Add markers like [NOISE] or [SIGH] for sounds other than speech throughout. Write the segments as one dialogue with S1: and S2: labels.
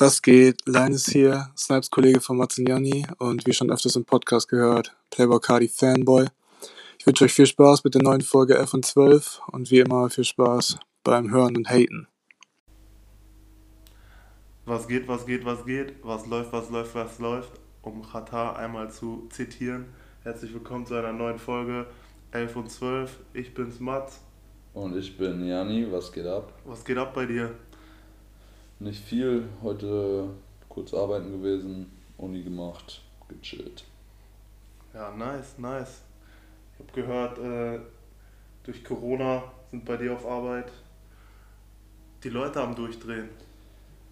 S1: Was geht? Linus hier, Snipes Kollege von Mazziniani und wie schon öfters im Podcast gehört, Playboy Cardi Fanboy. Ich wünsche euch viel Spaß mit der neuen Folge F und 12 und wie immer viel Spaß beim Hören und Haten.
S2: Was geht, was geht, was geht, was läuft, was läuft, was läuft, um Qatar einmal zu zitieren. Herzlich willkommen zu einer neuen Folge 11 und 12. Ich bin's Mats.
S3: Und ich bin Jani, was geht ab?
S2: Was geht ab bei dir?
S3: Nicht viel, heute kurz arbeiten gewesen, Uni gemacht, gechillt.
S2: Ja, nice, nice. Ich habe gehört, äh, durch Corona sind bei dir auf Arbeit die Leute am Durchdrehen.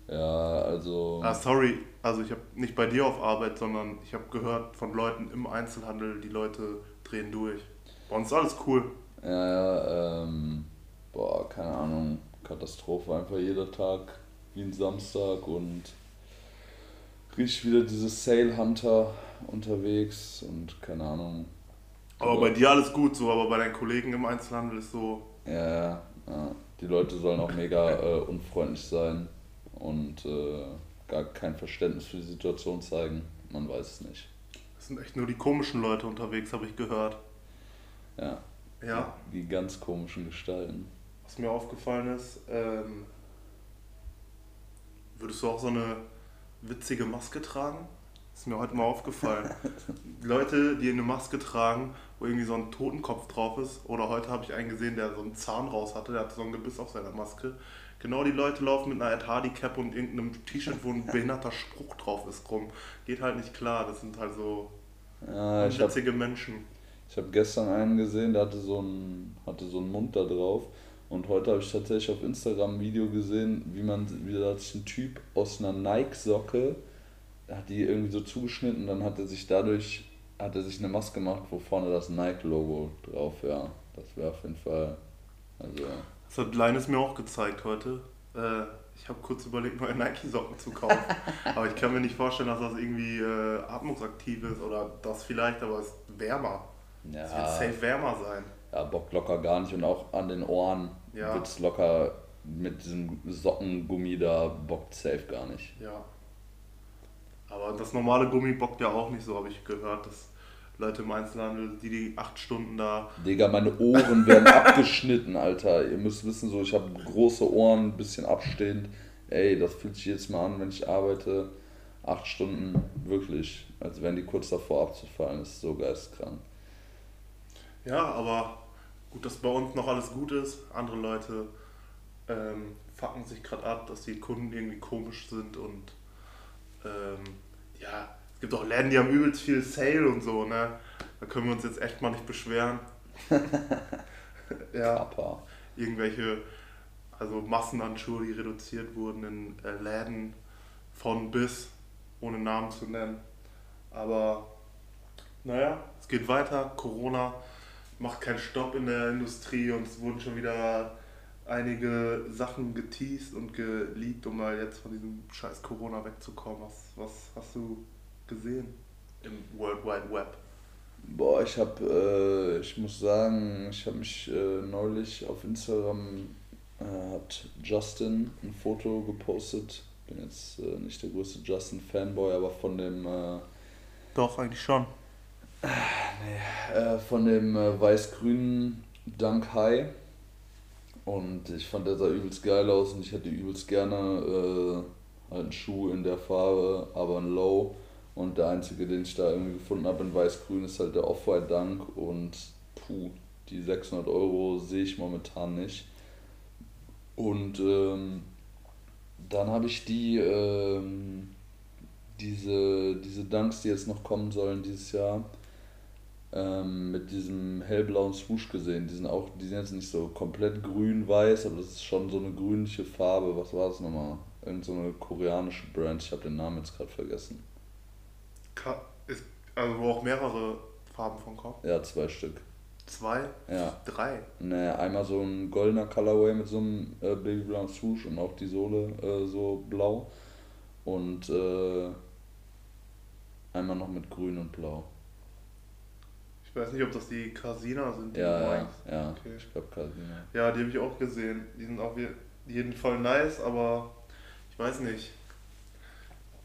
S3: Ja, also.
S2: Ah, sorry, also ich habe nicht bei dir auf Arbeit, sondern ich habe gehört von Leuten im Einzelhandel, die Leute drehen durch. Bei uns ist alles cool.
S3: Ja, ja, ähm, boah, keine Ahnung, Katastrophe einfach jeder Tag wie ein Samstag und riech wieder diese Sale Hunter unterwegs und keine Ahnung.
S2: Aber bei dir alles gut so, aber bei deinen Kollegen im Einzelhandel ist so.
S3: Ja, ja. Die Leute sollen auch mega äh, unfreundlich sein und äh, gar kein Verständnis für die Situation zeigen. Man weiß es nicht.
S2: Es sind echt nur die komischen Leute unterwegs, habe ich gehört.
S3: Ja.
S2: Ja.
S3: Die, die ganz komischen Gestalten.
S2: Was mir aufgefallen ist, ähm, würdest du auch so eine witzige Maske tragen? ist mir heute mal aufgefallen. [LAUGHS] Leute, die eine Maske tragen, wo irgendwie so ein Totenkopf drauf ist, oder heute habe ich einen gesehen, der so einen Zahn raus hatte, der hatte so ein Gebiss auf seiner Maske. Genau die Leute laufen mit einer Ed Hardy Cap und irgendeinem T-Shirt, wo ein [LAUGHS] behinderter Spruch drauf ist, rum. Geht halt nicht klar, das sind halt so
S3: Ja, hab,
S2: Menschen.
S3: ich habe gestern einen gesehen, der hatte so einen, hatte so einen Mund da drauf. Und heute habe ich tatsächlich auf Instagram ein Video gesehen, wie man, wie da hat sich ein Typ aus einer Nike-Socke, hat die irgendwie so zugeschnitten, dann hat er sich dadurch, hat er sich eine Maske gemacht, wo vorne das Nike-Logo drauf, ja. Das wäre auf jeden Fall, also,
S2: Das hat Linus mir auch gezeigt heute. Äh, ich habe kurz überlegt, neue Nike-Socken zu kaufen. [LAUGHS] aber ich kann mir nicht vorstellen, dass das irgendwie äh, atmungsaktiv ist oder das vielleicht, aber es ist wärmer. Es wird
S3: ja,
S2: safe wärmer sein.
S3: Ja, bockt locker gar nicht und auch an den Ohren
S2: Ja.
S3: wird es locker mit diesem Sockengummi da bockt safe gar nicht.
S2: Ja. Aber das normale Gummi bockt ja auch nicht so, habe ich gehört, dass Leute im Einzelhandel, die die acht Stunden da.
S3: Digga, meine Ohren werden [LAUGHS] abgeschnitten, Alter. Ihr müsst wissen, so ich habe große Ohren, ein bisschen abstehend. Ey, das fühlt sich jetzt mal an, wenn ich arbeite. Acht Stunden, wirklich. Als wären die kurz davor abzufallen. Das ist so geistkrank.
S2: Ja, aber gut, dass bei uns noch alles gut ist. Andere Leute ähm, fucken sich gerade ab, dass die Kunden irgendwie komisch sind und ähm, ja, es gibt auch Läden, die haben übelst viel Sale und so, ne? Da können wir uns jetzt echt mal nicht beschweren. [LAUGHS] ja,
S3: Papa.
S2: irgendwelche, also Massenhandschuhe, die reduziert wurden in äh, Läden von bis, ohne Namen zu nennen. Aber naja, es geht weiter. Corona macht keinen Stopp in der Industrie und es wurden schon wieder einige Sachen geteased und geleakt, um mal jetzt von diesem scheiß Corona wegzukommen. Was, was hast du gesehen im World Wide Web?
S3: Boah, ich hab, äh, ich muss sagen, ich habe mich äh, neulich auf Instagram, äh, hat Justin ein Foto gepostet. Bin jetzt äh, nicht der größte Justin-Fanboy, aber von dem, äh,
S2: Doch, eigentlich schon.
S3: Äh, von dem äh, weiß-grünen Dunk High. Und ich fand, der sah übelst geil aus und ich hätte übelst gerne äh, halt einen Schuh in der Farbe, aber ein Low. Und der einzige, den ich da irgendwie gefunden habe in weiß-grün, ist halt der Off-White Dunk. Und puh, die 600 Euro sehe ich momentan nicht. Und ähm, dann habe ich die, ähm, diese, diese Dunks, die jetzt noch kommen sollen dieses Jahr, ähm, mit diesem hellblauen Swoosh gesehen. Die sind auch, die sind jetzt nicht so komplett grün-weiß, aber das ist schon so eine grünliche Farbe. Was war das nochmal? Irgend so eine koreanische Brand, ich habe den Namen jetzt gerade vergessen.
S2: Ka- Ist, also wo auch mehrere Farben von kommen.
S3: Ja, zwei Stück.
S2: Zwei?
S3: Ja.
S2: Drei.
S3: Ne, einmal so ein goldener Colorway mit so einem äh, babyblauen Swoosh und auch die Sohle äh, so blau. Und äh, einmal noch mit grün und blau.
S2: Ich weiß nicht, ob das die Casina sind. Die
S3: Ja, ja, ja.
S2: Okay.
S3: Ich glaube Casina.
S2: Ja, die habe ich auch gesehen. Die sind auf je- jeden Fall nice, aber ich weiß nicht.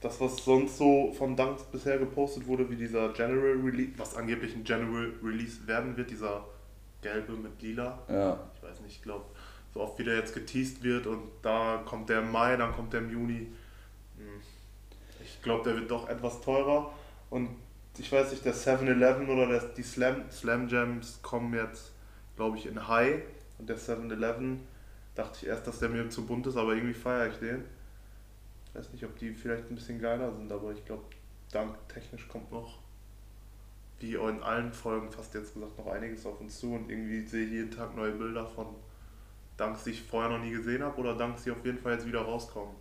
S2: das, was sonst so von Dunks bisher gepostet wurde, wie dieser General Release, was angeblich ein General Release werden wird, dieser gelbe mit lila.
S3: Ja.
S2: Ich weiß nicht, ich glaube, so oft wie der jetzt geteased wird und da kommt der im Mai, dann kommt der im Juni. Hm. Ich glaube, der wird doch etwas teurer und ich weiß nicht, der 7-Eleven oder der, die Slam, Slam Jams kommen jetzt, glaube ich, in High und der 7-Eleven dachte ich erst, dass der mir zu bunt ist, aber irgendwie feiere ich den. Ich weiß nicht, ob die vielleicht ein bisschen geiler sind, aber ich glaube, dank technisch kommt noch, wie in allen Folgen fast jetzt gesagt, noch einiges auf uns zu und irgendwie sehe ich jeden Tag neue Bilder von Danks, die ich vorher noch nie gesehen habe oder Danks, die auf jeden Fall jetzt wieder rauskommen.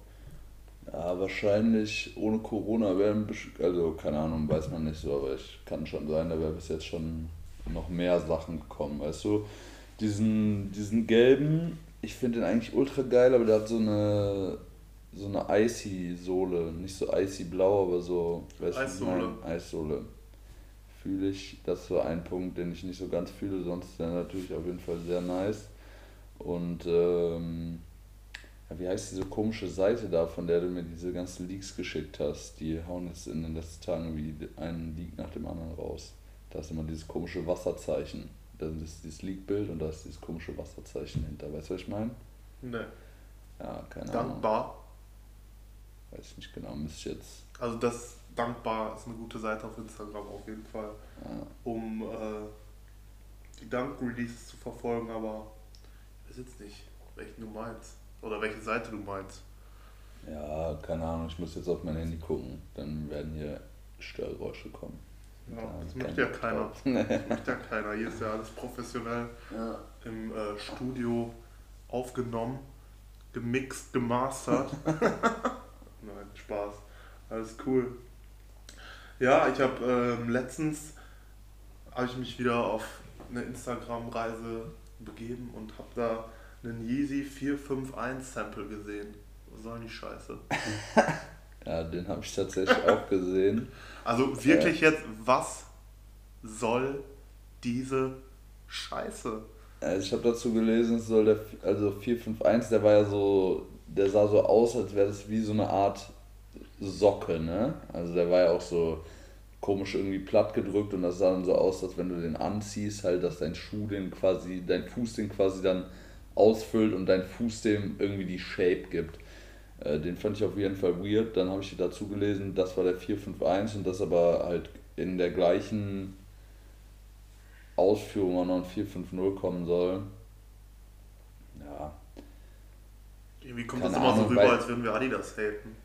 S3: Ja, wahrscheinlich ohne Corona wären, also keine Ahnung, weiß man nicht so, aber ich kann schon sein, da wäre bis jetzt schon noch mehr Sachen gekommen. Weißt du, diesen, diesen gelben, ich finde den eigentlich ultra geil, aber der hat so eine so eine icy Sohle, nicht so icy blau, aber so, weißt
S2: Eissohle.
S3: du, Eissohle. Fühle ich, das so ein Punkt, den ich nicht so ganz fühle, sonst ist der natürlich auf jeden Fall sehr nice. Und ähm, wie heißt diese komische Seite da, von der du mir diese ganzen Leaks geschickt hast? Die hauen jetzt in den letzten Tagen wie einen Leak nach dem anderen raus. Da ist immer dieses komische Wasserzeichen. Da ist dieses Leak-Bild und da ist dieses komische Wasserzeichen hinter. Weißt du, was ich meine?
S2: Ne.
S3: Ja, keine Ahnung.
S2: Dankbar.
S3: Weiß ich nicht genau, müsste ich jetzt.
S2: Also das Dankbar ist eine gute Seite auf Instagram auf jeden Fall,
S3: Ja.
S2: um äh, die Dank-Releases zu verfolgen, aber ich weiß jetzt nicht, welchen du meinst. Oder welche Seite du meinst.
S3: Ja, keine Ahnung, ich muss jetzt auf mein Handy gucken. Dann werden hier Störgeräusche kommen.
S2: Ja,
S3: Da
S2: das möchte ja keiner. Das möchte ja keiner. Hier ist ja alles professionell
S3: Ja.
S2: im äh, Studio aufgenommen, gemixt, gemastert. [LAUGHS] Nein, Spaß. Alles cool. Ja, ich habe ähm, letztens habe ich mich wieder auf eine Instagram-Reise begeben und habe da einen Yeezy 451 Sample gesehen. Was soll die Scheiße? [LAUGHS]
S3: ja, den habe ich tatsächlich auch gesehen.
S2: Also wirklich jetzt, was soll diese Scheiße?
S3: Also ich habe dazu gelesen, es soll der, also 451, der war ja so, der sah so aus, als wäre das wie so eine Art Socke, ne? Also der war ja auch so komisch irgendwie platt gedrückt und das sah dann so aus, als wenn du den anziehst, halt, dass dein Schuh den quasi, dein Fuß den quasi dann ausfüllt und dein Fuß dem irgendwie die Shape gibt. Äh, den fand ich auf jeden Fall weird. Dann habe ich dazu gelesen, das war der 451 und das aber halt in der gleichen Ausführung auch noch ein 450 kommen soll. Ja.
S2: Irgendwie kommt
S3: Keine
S2: das immer so
S3: Ahnung,
S2: rüber,
S3: weil-
S2: als würden wir Adidas haten.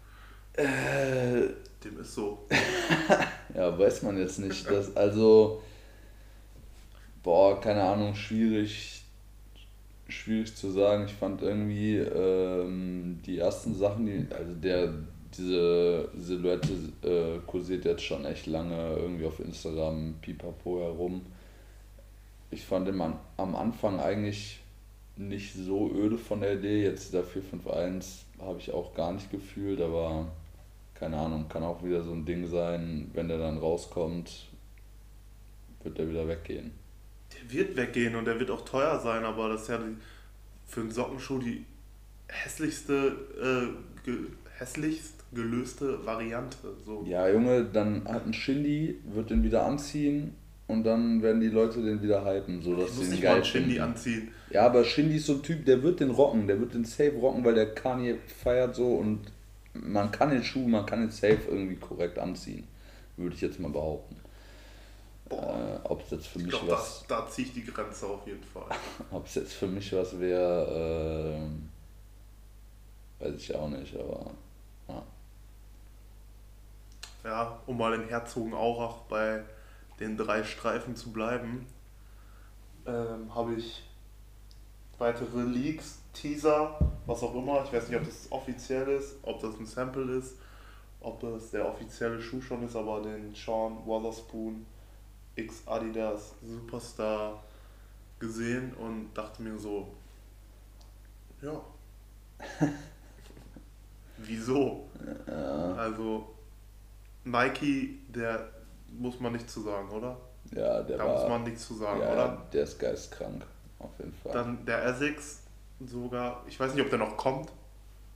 S3: Äh,
S2: Dem ist so. [LAUGHS]
S3: ja, weiß man jetzt nicht. Das, also, boah, keine Ahnung, schwierig, schwierig zu sagen. Ich fand irgendwie ähm, die ersten Sachen, die, also der, diese Silhouette äh, kursiert jetzt schon echt lange irgendwie auf Instagram, pipapo herum. Ich fand den An am Anfang eigentlich nicht so öde von der Idee. Jetzt der 451 habe ich auch gar nicht gefühlt, aber keine Ahnung, kann auch wieder so ein Ding sein, wenn der dann rauskommt, wird der wieder weggehen.
S2: Wird weggehen und der wird auch teuer sein, aber das ist ja die, für einen Sockenschuh die hässlichste, äh, ge, hässlichst gelöste Variante. So.
S3: Ja, Junge, dann hat ein Shindy, wird den wieder anziehen und dann werden die Leute den wieder hypen, so dass sie
S2: mal
S3: geil
S2: Shindy anziehen.
S3: Ja, aber Shindy ist so ein Typ, der wird den rocken, der wird den safe rocken, weil der Kanye feiert so und man kann den Schuh, man kann den safe irgendwie korrekt anziehen, würde ich jetzt mal behaupten.
S2: Boah,
S3: Äh, Ob es jetzt für
S2: ich
S3: mich
S2: glaube, da,
S3: was,
S2: da ziehe ich die Grenze auf jeden Fall. [LAUGHS]
S3: ob es jetzt für mich was wäre, ähm, weiß ich auch nicht, aber ja.
S2: Ja, um mal in Herzogenaurach bei den drei Streifen zu bleiben, ähm, habe ich weitere Leaks, Teaser, was auch immer. Ich weiß nicht, ob das offiziell ist, ob das ein Sample ist, ob das der offizielle Schuh schon ist, aber den Sean Wotherspoon X Adidas Superstar gesehen und dachte mir so, ja. [LAUGHS] Wieso? Also Nike, der muss man nichts zu sagen, oder?
S3: Ja, der
S2: Da
S3: war,
S2: muss man nichts zu sagen,
S3: ja,
S2: oder?
S3: der ist geistkrank, auf jeden Fall.
S2: Dann der Essex sogar, ich weiß nicht, ob der noch kommt.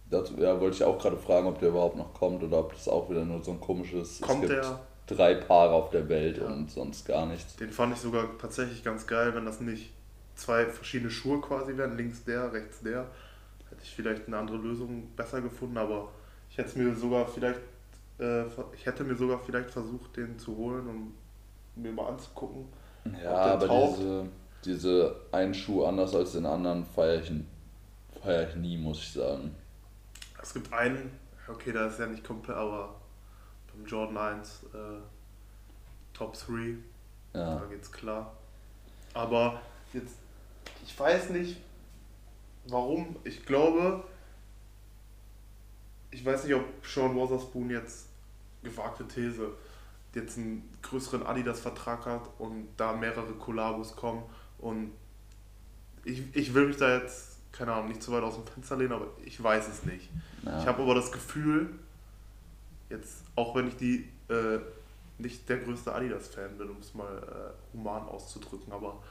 S3: dazu, ja, wollte ich auch gerade fragen, ob der überhaupt noch kommt oder ob das auch wieder nur so ein komisches.
S2: Kommt
S3: gibt
S2: der?
S3: Drei Paare auf der Welt
S2: Ja.
S3: und sonst gar nichts.
S2: Den fand ich sogar tatsächlich ganz geil, wenn das nicht zwei verschiedene Schuhe quasi wären, links der, rechts der. Hätte ich vielleicht eine andere Lösung besser gefunden, aber ich hätte mir sogar vielleicht, äh, ich hätte mir sogar vielleicht versucht, den zu holen, um mir mal anzugucken.
S3: Ja, aber
S2: taugt?
S3: diese, diese einen Schuh anders als den anderen feiere ich, feier ich nie, muss ich sagen.
S2: Es gibt einen, okay, da ist ja nicht komplett, aber Jordan 1 äh, Top 3,
S3: Ja.
S2: da geht's klar. Aber jetzt, ich weiß nicht, warum. Ich glaube, ich weiß nicht, ob Sean Wotherspoon jetzt, gewagte These, jetzt einen größeren Adidas-Vertrag hat und da mehrere Kollabos kommen und ich, ich will mich da jetzt, keine Ahnung, nicht zu weit aus dem Fenster lehnen, aber ich weiß es nicht.
S3: Ja.
S2: Ich habe aber das Gefühl, jetzt, auch wenn ich die äh, nicht der größte Adidas-Fan bin, um es mal äh, human auszudrücken, aber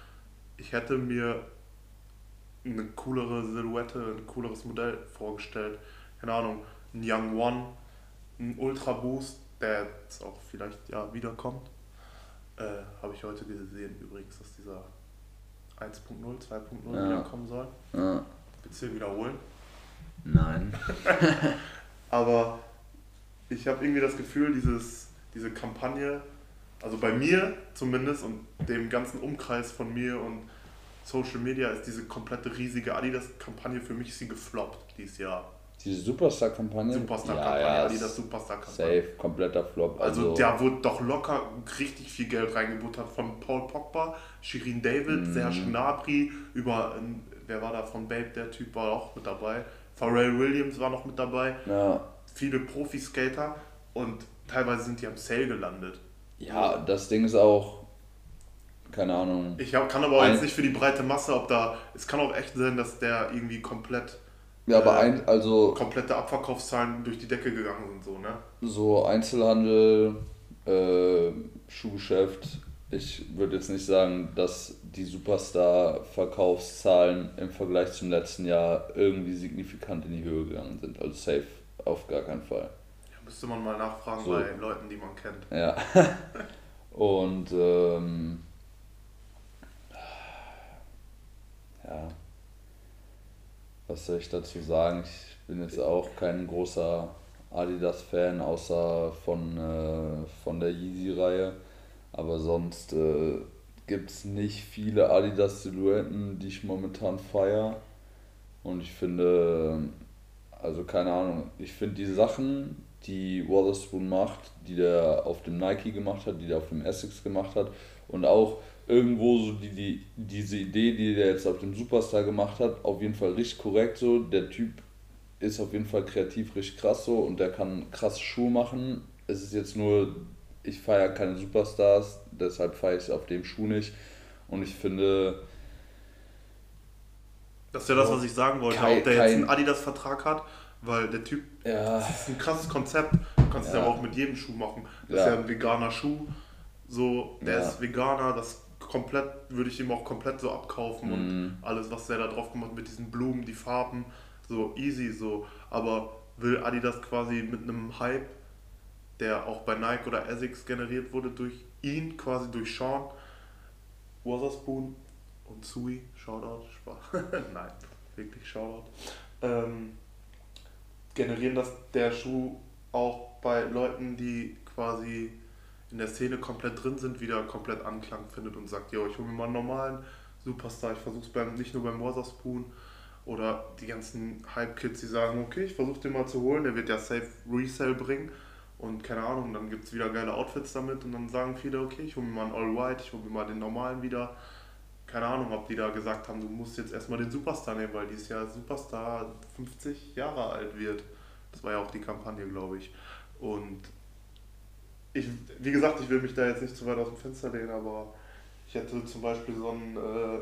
S2: ich hätte mir eine coolere Silhouette, ein cooleres Modell vorgestellt. Keine Ahnung, ein Young One, ein Ultra Boost, der jetzt auch vielleicht ja wiederkommt. Äh, Habe ich heute gesehen übrigens, dass dieser 1.0, 2.0
S3: Ja.
S2: wiederkommen soll.
S3: Ja.
S2: Willst du ihn wiederholen?
S3: Nein. [LAUGHS]
S2: Aber ich habe irgendwie das Gefühl, dieses, diese Kampagne, also bei mir zumindest und dem ganzen Umkreis von mir und Social Media ist diese komplette riesige Adidas-Kampagne für mich ist sie gefloppt dieses Jahr.
S3: Diese Superstar-Kampagne?
S2: Superstar-Kampagne,
S3: ja, ja,
S2: Adidas Superstar-Kampagne.
S3: Safe, kompletter Flop.
S2: Also,
S3: Also,
S2: da wurde doch locker richtig viel Geld reingebuttert von Paul Pogba, Shirin David,
S3: Mhm.
S2: Serge Gnabry, über, wer war da von Babe, der Typ war auch mit dabei, Pharrell Williams war noch mit dabei,
S3: ja,
S2: viele Profiskater und teilweise sind die am Sale gelandet.
S3: ja, das Ding ist auch, keine Ahnung.
S2: Ich hab, kann aber auch jetzt nicht für die breite Masse, ob da, es kann auch echt sein, dass der irgendwie komplett,
S3: Ja, aber
S2: äh,
S3: ein, also
S2: komplette Abverkaufszahlen durch die Decke gegangen sind, so, ne?
S3: so Einzelhandel, äh, Schuhgeschäft, ich würde jetzt nicht sagen, dass die Superstar-Verkaufszahlen im Vergleich zum letzten Jahr irgendwie signifikant in die Höhe gegangen sind. Also safe auf gar keinen Fall.
S2: Ja, müsste man mal nachfragen
S3: So.
S2: bei Leuten, die man kennt.
S3: Ja. [LAUGHS] Und ähm, ja, was soll ich dazu sagen? Ich bin jetzt auch kein großer Adidas-Fan, außer von, äh, von der Yeezy-Reihe. Aber sonst äh, gibt es nicht viele Adidas-Silhouetten, die ich momentan feiere. Und ich finde, also keine Ahnung, ich finde die Sachen, die Wotherspoon macht, die der auf dem Nike gemacht hat, die der auf dem Essex gemacht hat und auch irgendwo so die, die, diese Idee, die der jetzt auf dem Superstar gemacht hat, auf jeden Fall richtig korrekt so. Der Typ ist auf jeden Fall kreativ richtig krass so und der kann krasse Schuhe machen. Es ist jetzt nur, ich feiere keine Superstars, deshalb feiere ich auf dem Schuh nicht. Und ich finde,
S2: Das ist ja das, was ich sagen wollte,
S3: Kein-
S2: ob der jetzt einen Adidas-Vertrag hat, weil der Typ,
S3: ja,
S2: das ist ein krasses Konzept, du kannst es
S3: Ja.
S2: auch mit jedem Schuh machen. Das
S3: Ja.
S2: ist ja ein veganer Schuh, so, der ist Veganer, das komplett, würde ich ihm auch komplett so abkaufen
S3: Mhm.
S2: und alles, was der da drauf gemacht hat mit diesen Blumen, die Farben, so easy, so, aber will Adidas quasi mit einem Hype, der auch bei Nike oder Essex generiert wurde, durch ihn, quasi durch Sean, Wotherspoon und Sui, Shoutout, Spaß. [LAUGHS] Nein, wirklich Shoutout. Ähm, generieren das der Schuh auch bei Leuten, die quasi in der Szene komplett drin sind, wieder komplett Anklang findet und sagt, yo, ich hole mir mal einen normalen Superstar, ich versuche es beim, nicht nur beim Wotherspoon oder die ganzen Hype-Kids, die sagen, okay, ich versuche den mal zu holen, der wird ja safe Resale bringen und keine Ahnung, dann gibt es wieder geile Outfits damit und dann sagen viele, okay, ich hole mir mal einen All-White, ich hole mir mal den normalen wieder. Keine Ahnung, ob die da gesagt haben, du musst jetzt erstmal den Superstar nehmen, weil dieses Jahr Superstar 50 Jahre alt wird. Das war ja auch die Kampagne, glaube ich. Und ich, wie gesagt, ich will mich da jetzt nicht zu weit aus dem Fenster lehnen, aber ich hätte zum Beispiel so einen äh,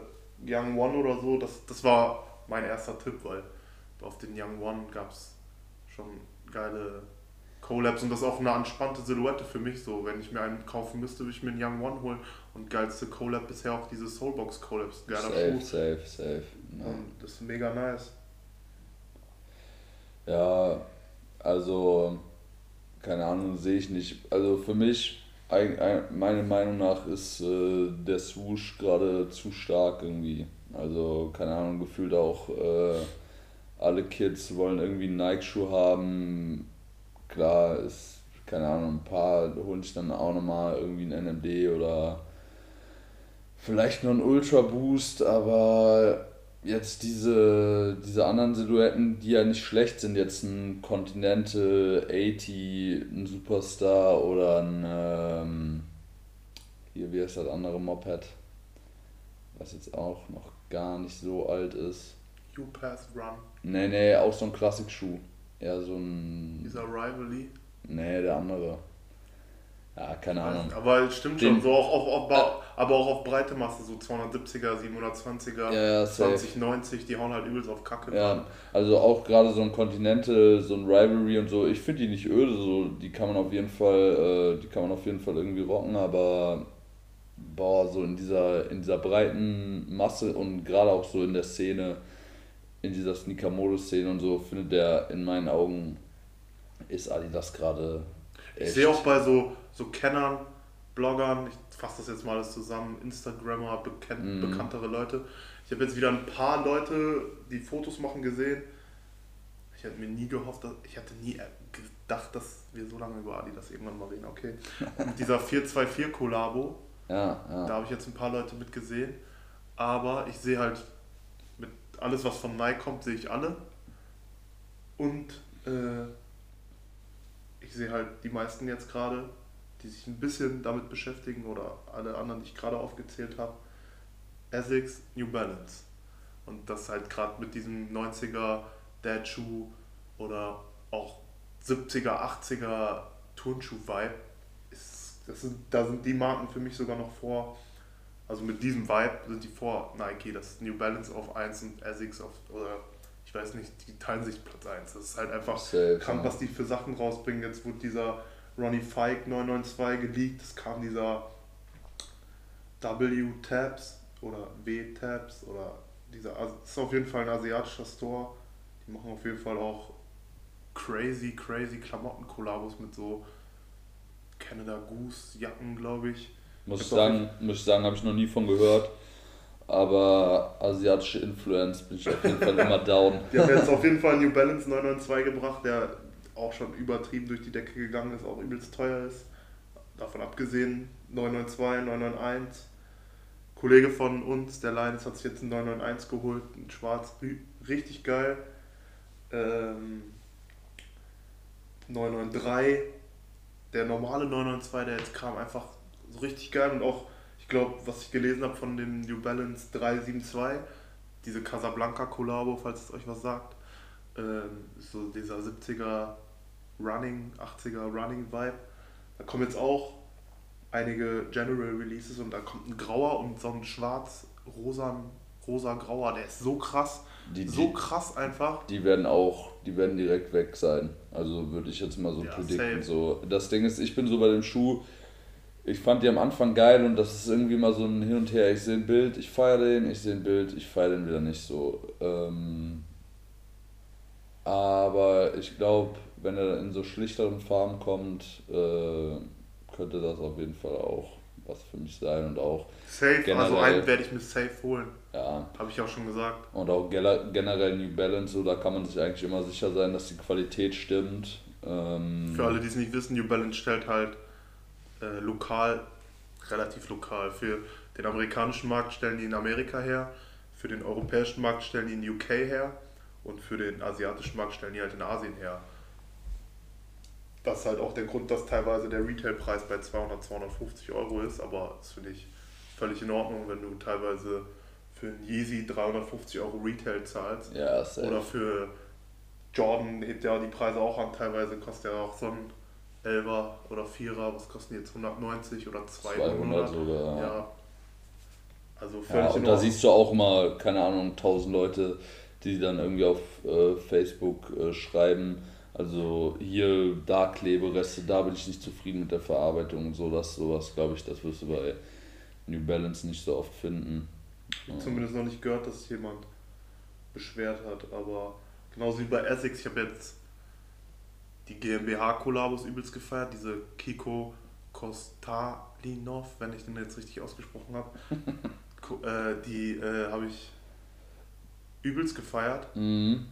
S2: Young One oder so, das, das war mein erster Tipp, weil auf den Young One gab es schon geile Collabs und das ist auch eine entspannte Silhouette für mich so. Wenn ich mir einen kaufen müsste, würde ich mir einen Young One holen und geilste Collab bisher auch diese Soulbox Collabs. Geiler
S3: safe,
S2: Schuh.
S3: safe, safe. Ja.
S2: Und das ist mega nice.
S3: Ja, also, keine Ahnung, sehe ich nicht. Also für mich, meiner Meinung nach, ist äh, der Swoosh gerade zu stark irgendwie. Also, keine Ahnung, gefühlt auch äh, alle Kids wollen irgendwie einen Nike-Schuh haben. Klar, ist, keine Ahnung, ein paar holen sich dann auch nochmal irgendwie ein NMD oder vielleicht noch ein Ultra Boost, aber jetzt diese, diese anderen Silhouetten, die ja nicht schlecht sind, jetzt ein Continental 80, ein Superstar oder ein, ähm, hier, wie heißt das andere Moped, was jetzt auch noch gar nicht so alt ist.
S2: U-Pass Run.
S3: Nee, nee, auch so ein Klassikschuh. Ja, so ein.
S2: Dieser Rivally?
S3: Nee, der andere. Ja, keine Ahnung.
S2: Aber es stimmt Den, schon, so auch auf, auf, aber auch auf breite Masse, so 270er, 720er, ja, ja, 2090, die hauen halt übelst auf Kacke.
S3: Ja, also auch gerade so ein Continental, so ein Rivalry und so, ich finde die nicht öde, so, die kann man auf jeden Fall, äh, die kann man auf jeden Fall irgendwie rocken, aber boah, so in dieser, in dieser breiten Masse und gerade auch so in der Szene, in dieser Sneaker-Modus-Szene und so, findet der in meinen Augen, ist Adidas gerade.
S2: Ich sehe auch bei so, so Kennern, Bloggern, ich fasse das jetzt mal alles zusammen, Instagrammer, bekannt, mm. bekanntere Leute. Ich habe jetzt wieder ein paar Leute, die Fotos machen, gesehen. Ich hätte mir nie gehofft, dass, ich hatte nie gedacht, dass wir so lange über Adidas irgendwann mal reden. Okay. [LAUGHS] Und dieser 424-Kollabo,
S3: ja, ja.
S2: da habe ich jetzt ein paar Leute mit gesehen. Aber ich sehe halt alles, was von Nike kommt, sehe ich alle. Und äh, ich sehe halt die meisten jetzt gerade, die sich ein bisschen damit beschäftigen oder alle anderen, die ich gerade aufgezählt habe. Essex, New Balance. Und das halt gerade mit diesem 90er Dad-Schuh oder auch 70er, 80er Turnschuh-Vibe, das sind, da sind die Marken für mich sogar noch vor also mit diesem Vibe sind die vor Nike, das ist New Balance auf 1 und Asics auf, oder ich weiß nicht, die teilen sich Platz 1. Das ist halt einfach Safe, krank, was die für Sachen rausbringen. Jetzt wurde dieser Ronnie Fike 992 geleakt, es kam dieser W-Tabs oder W-Tabs oder dieser, das ist auf jeden Fall ein asiatischer Store. Die machen auf jeden Fall auch crazy, crazy Klamotten-Kollabos mit so Canada Goose Jacken, glaube ich.
S3: Muss ich sagen, muss ich sagen, habe ich noch nie von gehört. Aber asiatische Influence bin ich auf jeden Fall immer down. [LAUGHS]
S2: Die haben jetzt auf jeden Fall New Balance 992 gebracht, der auch schon übertrieben durch die Decke gegangen ist, auch übelst teuer ist. Davon abgesehen 992, 991. Kollege von uns, der Linus, hat sich jetzt einen 991 geholt, in schwarz, richtig geil. Ähm, 993, der normale 992, der jetzt kam, einfach richtig geil und auch, ich glaube, was ich gelesen habe von dem New Balance 372, diese Casablanca Collabo, falls es euch was sagt, ähm, so dieser 70er Running, 80er Running Vibe. Da kommen jetzt auch einige General Releases und da kommt ein grauer und so ein schwarz rosa rosa grauer, der ist so krass. Die, so krass einfach.
S3: Die werden auch, die werden direkt weg sein. Also würde ich jetzt mal so ja, predikten. So, das Ding ist, ich bin so bei dem Schuh, ich fand die am Anfang geil und das ist irgendwie mal so ein Hin und Her. Ich sehe ein Bild, ich feiere den, ich sehe ein Bild, ich feiere den wieder nicht so. Ähm, aber ich glaube, wenn er in so schlichteren Farben kommt, äh, könnte das auf jeden Fall auch was für mich sein und auch.
S2: Safe, generell, also einen werde ich mir safe holen. Ja. Habe ich auch schon gesagt.
S3: Und auch generell New Balance, so da kann man sich eigentlich immer sicher sein, dass die Qualität stimmt. Ähm,
S2: für alle, die es nicht wissen, New Balance stellt halt äh, lokal, relativ lokal. Für den amerikanischen Markt stellen die in Amerika her, für den europäischen Markt stellen die in UK her und für den asiatischen Markt stellen die halt in Asien her. Das ist halt auch der Grund, dass teilweise der Retailpreis bei 200, 250 Euro ist, aber das finde ich völlig in Ordnung, wenn du teilweise für einen Yeezy 350 Euro Retail zahlst.
S3: Ja, safe.
S2: Oder für Jordan hebt ja die Preise auch an, teilweise kostet ja auch so ein 11er oder 4er, was kosten die jetzt 190 oder 200? 200 sogar. Ja.
S3: Also völlig ja, und da siehst du auch immer, keine Ahnung, 1000 Leute, die dann irgendwie auf äh, Facebook äh, schreiben, also hier, da Klebereste, da bin ich nicht zufrieden mit der Verarbeitung und so, das sowas, glaube ich, das wirst du bei New Balance nicht so oft finden.
S2: Ich habe zumindest noch nicht gehört, dass jemand beschwert hat, aber genauso wie bei Essex, ich habe jetzt die GmbH-Kollabos übelst gefeiert. Diese Kiko Kostalinov, wenn ich den jetzt richtig ausgesprochen habe. [LAUGHS] äh, die äh, habe ich übelst gefeiert.
S3: Mhm.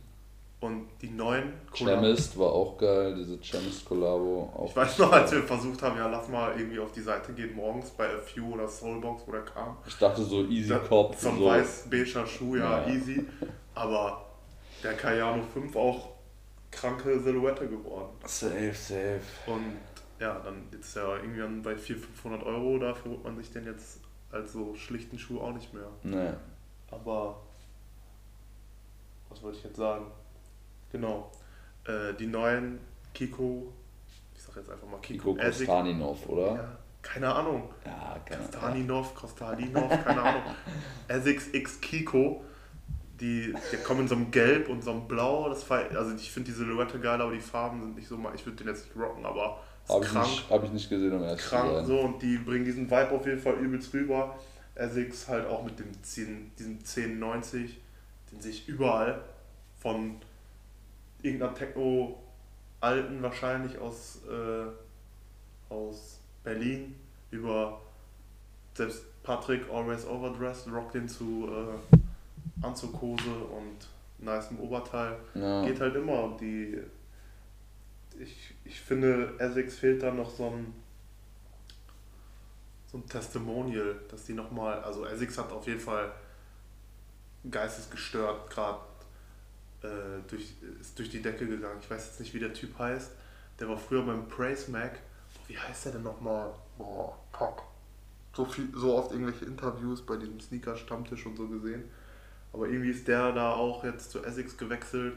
S2: Und die neuen
S3: Chemist war auch geil, diese Chemist-Kollabo.
S2: Ich weiß noch, als wir versucht haben, ja, lass mal irgendwie auf die Seite gehen morgens bei A Few oder Soulbox, wo der kam.
S3: Ich dachte so Easy da, Cop.
S2: So ein so. weiß-beiger Schuh, ja, ja, easy. Aber der Cayano 5 auch kranke Silhouette geworden.
S3: Safe, safe.
S2: Und ja, dann ist ja irgendwie bei 400, 500 Euro, dafür holt man sich den jetzt als so schlichten Schuh auch nicht mehr.
S3: Nee.
S2: Aber, was wollte ich jetzt sagen? Genau. Äh, die neuen Kiko, ich sag jetzt einfach mal Kiko.
S3: Kiko Kostaninov, oder?
S2: Ja, keine Ahnung.
S3: Ja, keine
S2: Kostaninov, Kostalinov, keine Ahnung. [LAUGHS] Essex X Kiko, die, die kommen in so einem Gelb und so einem Blau. Das war, also ich finde die Silhouette geil, aber die Farben sind nicht so mal. Ich würde den jetzt nicht rocken, aber
S3: habe ich, nicht, hab ich nicht gesehen, um
S2: ehrlich Krank so und die bringen diesen Vibe auf jeden Fall übelst rüber. Essex halt auch mit dem 10, diesem 1090, den sehe ich überall von irgendeiner Techno-Alten wahrscheinlich aus, äh, aus Berlin über selbst Patrick Always Overdressed rockt den zu äh, Anzughose und nicem Oberteil. Ja. Geht halt immer und die ich, ich finde, Essex fehlt da noch so ein so ein Testimonial, dass die nochmal, also Essex hat auf jeden Fall geistesgestört gerade äh, durch, ist durch die Decke gegangen. Ich weiß jetzt nicht, wie der Typ heißt. Der war früher beim Praise Mac. Wie heißt der denn nochmal? Boah, fuck. So, viel, so oft irgendwelche Interviews bei diesem Sneaker-Stammtisch und so gesehen. Aber irgendwie ist der da auch jetzt zu Essex gewechselt.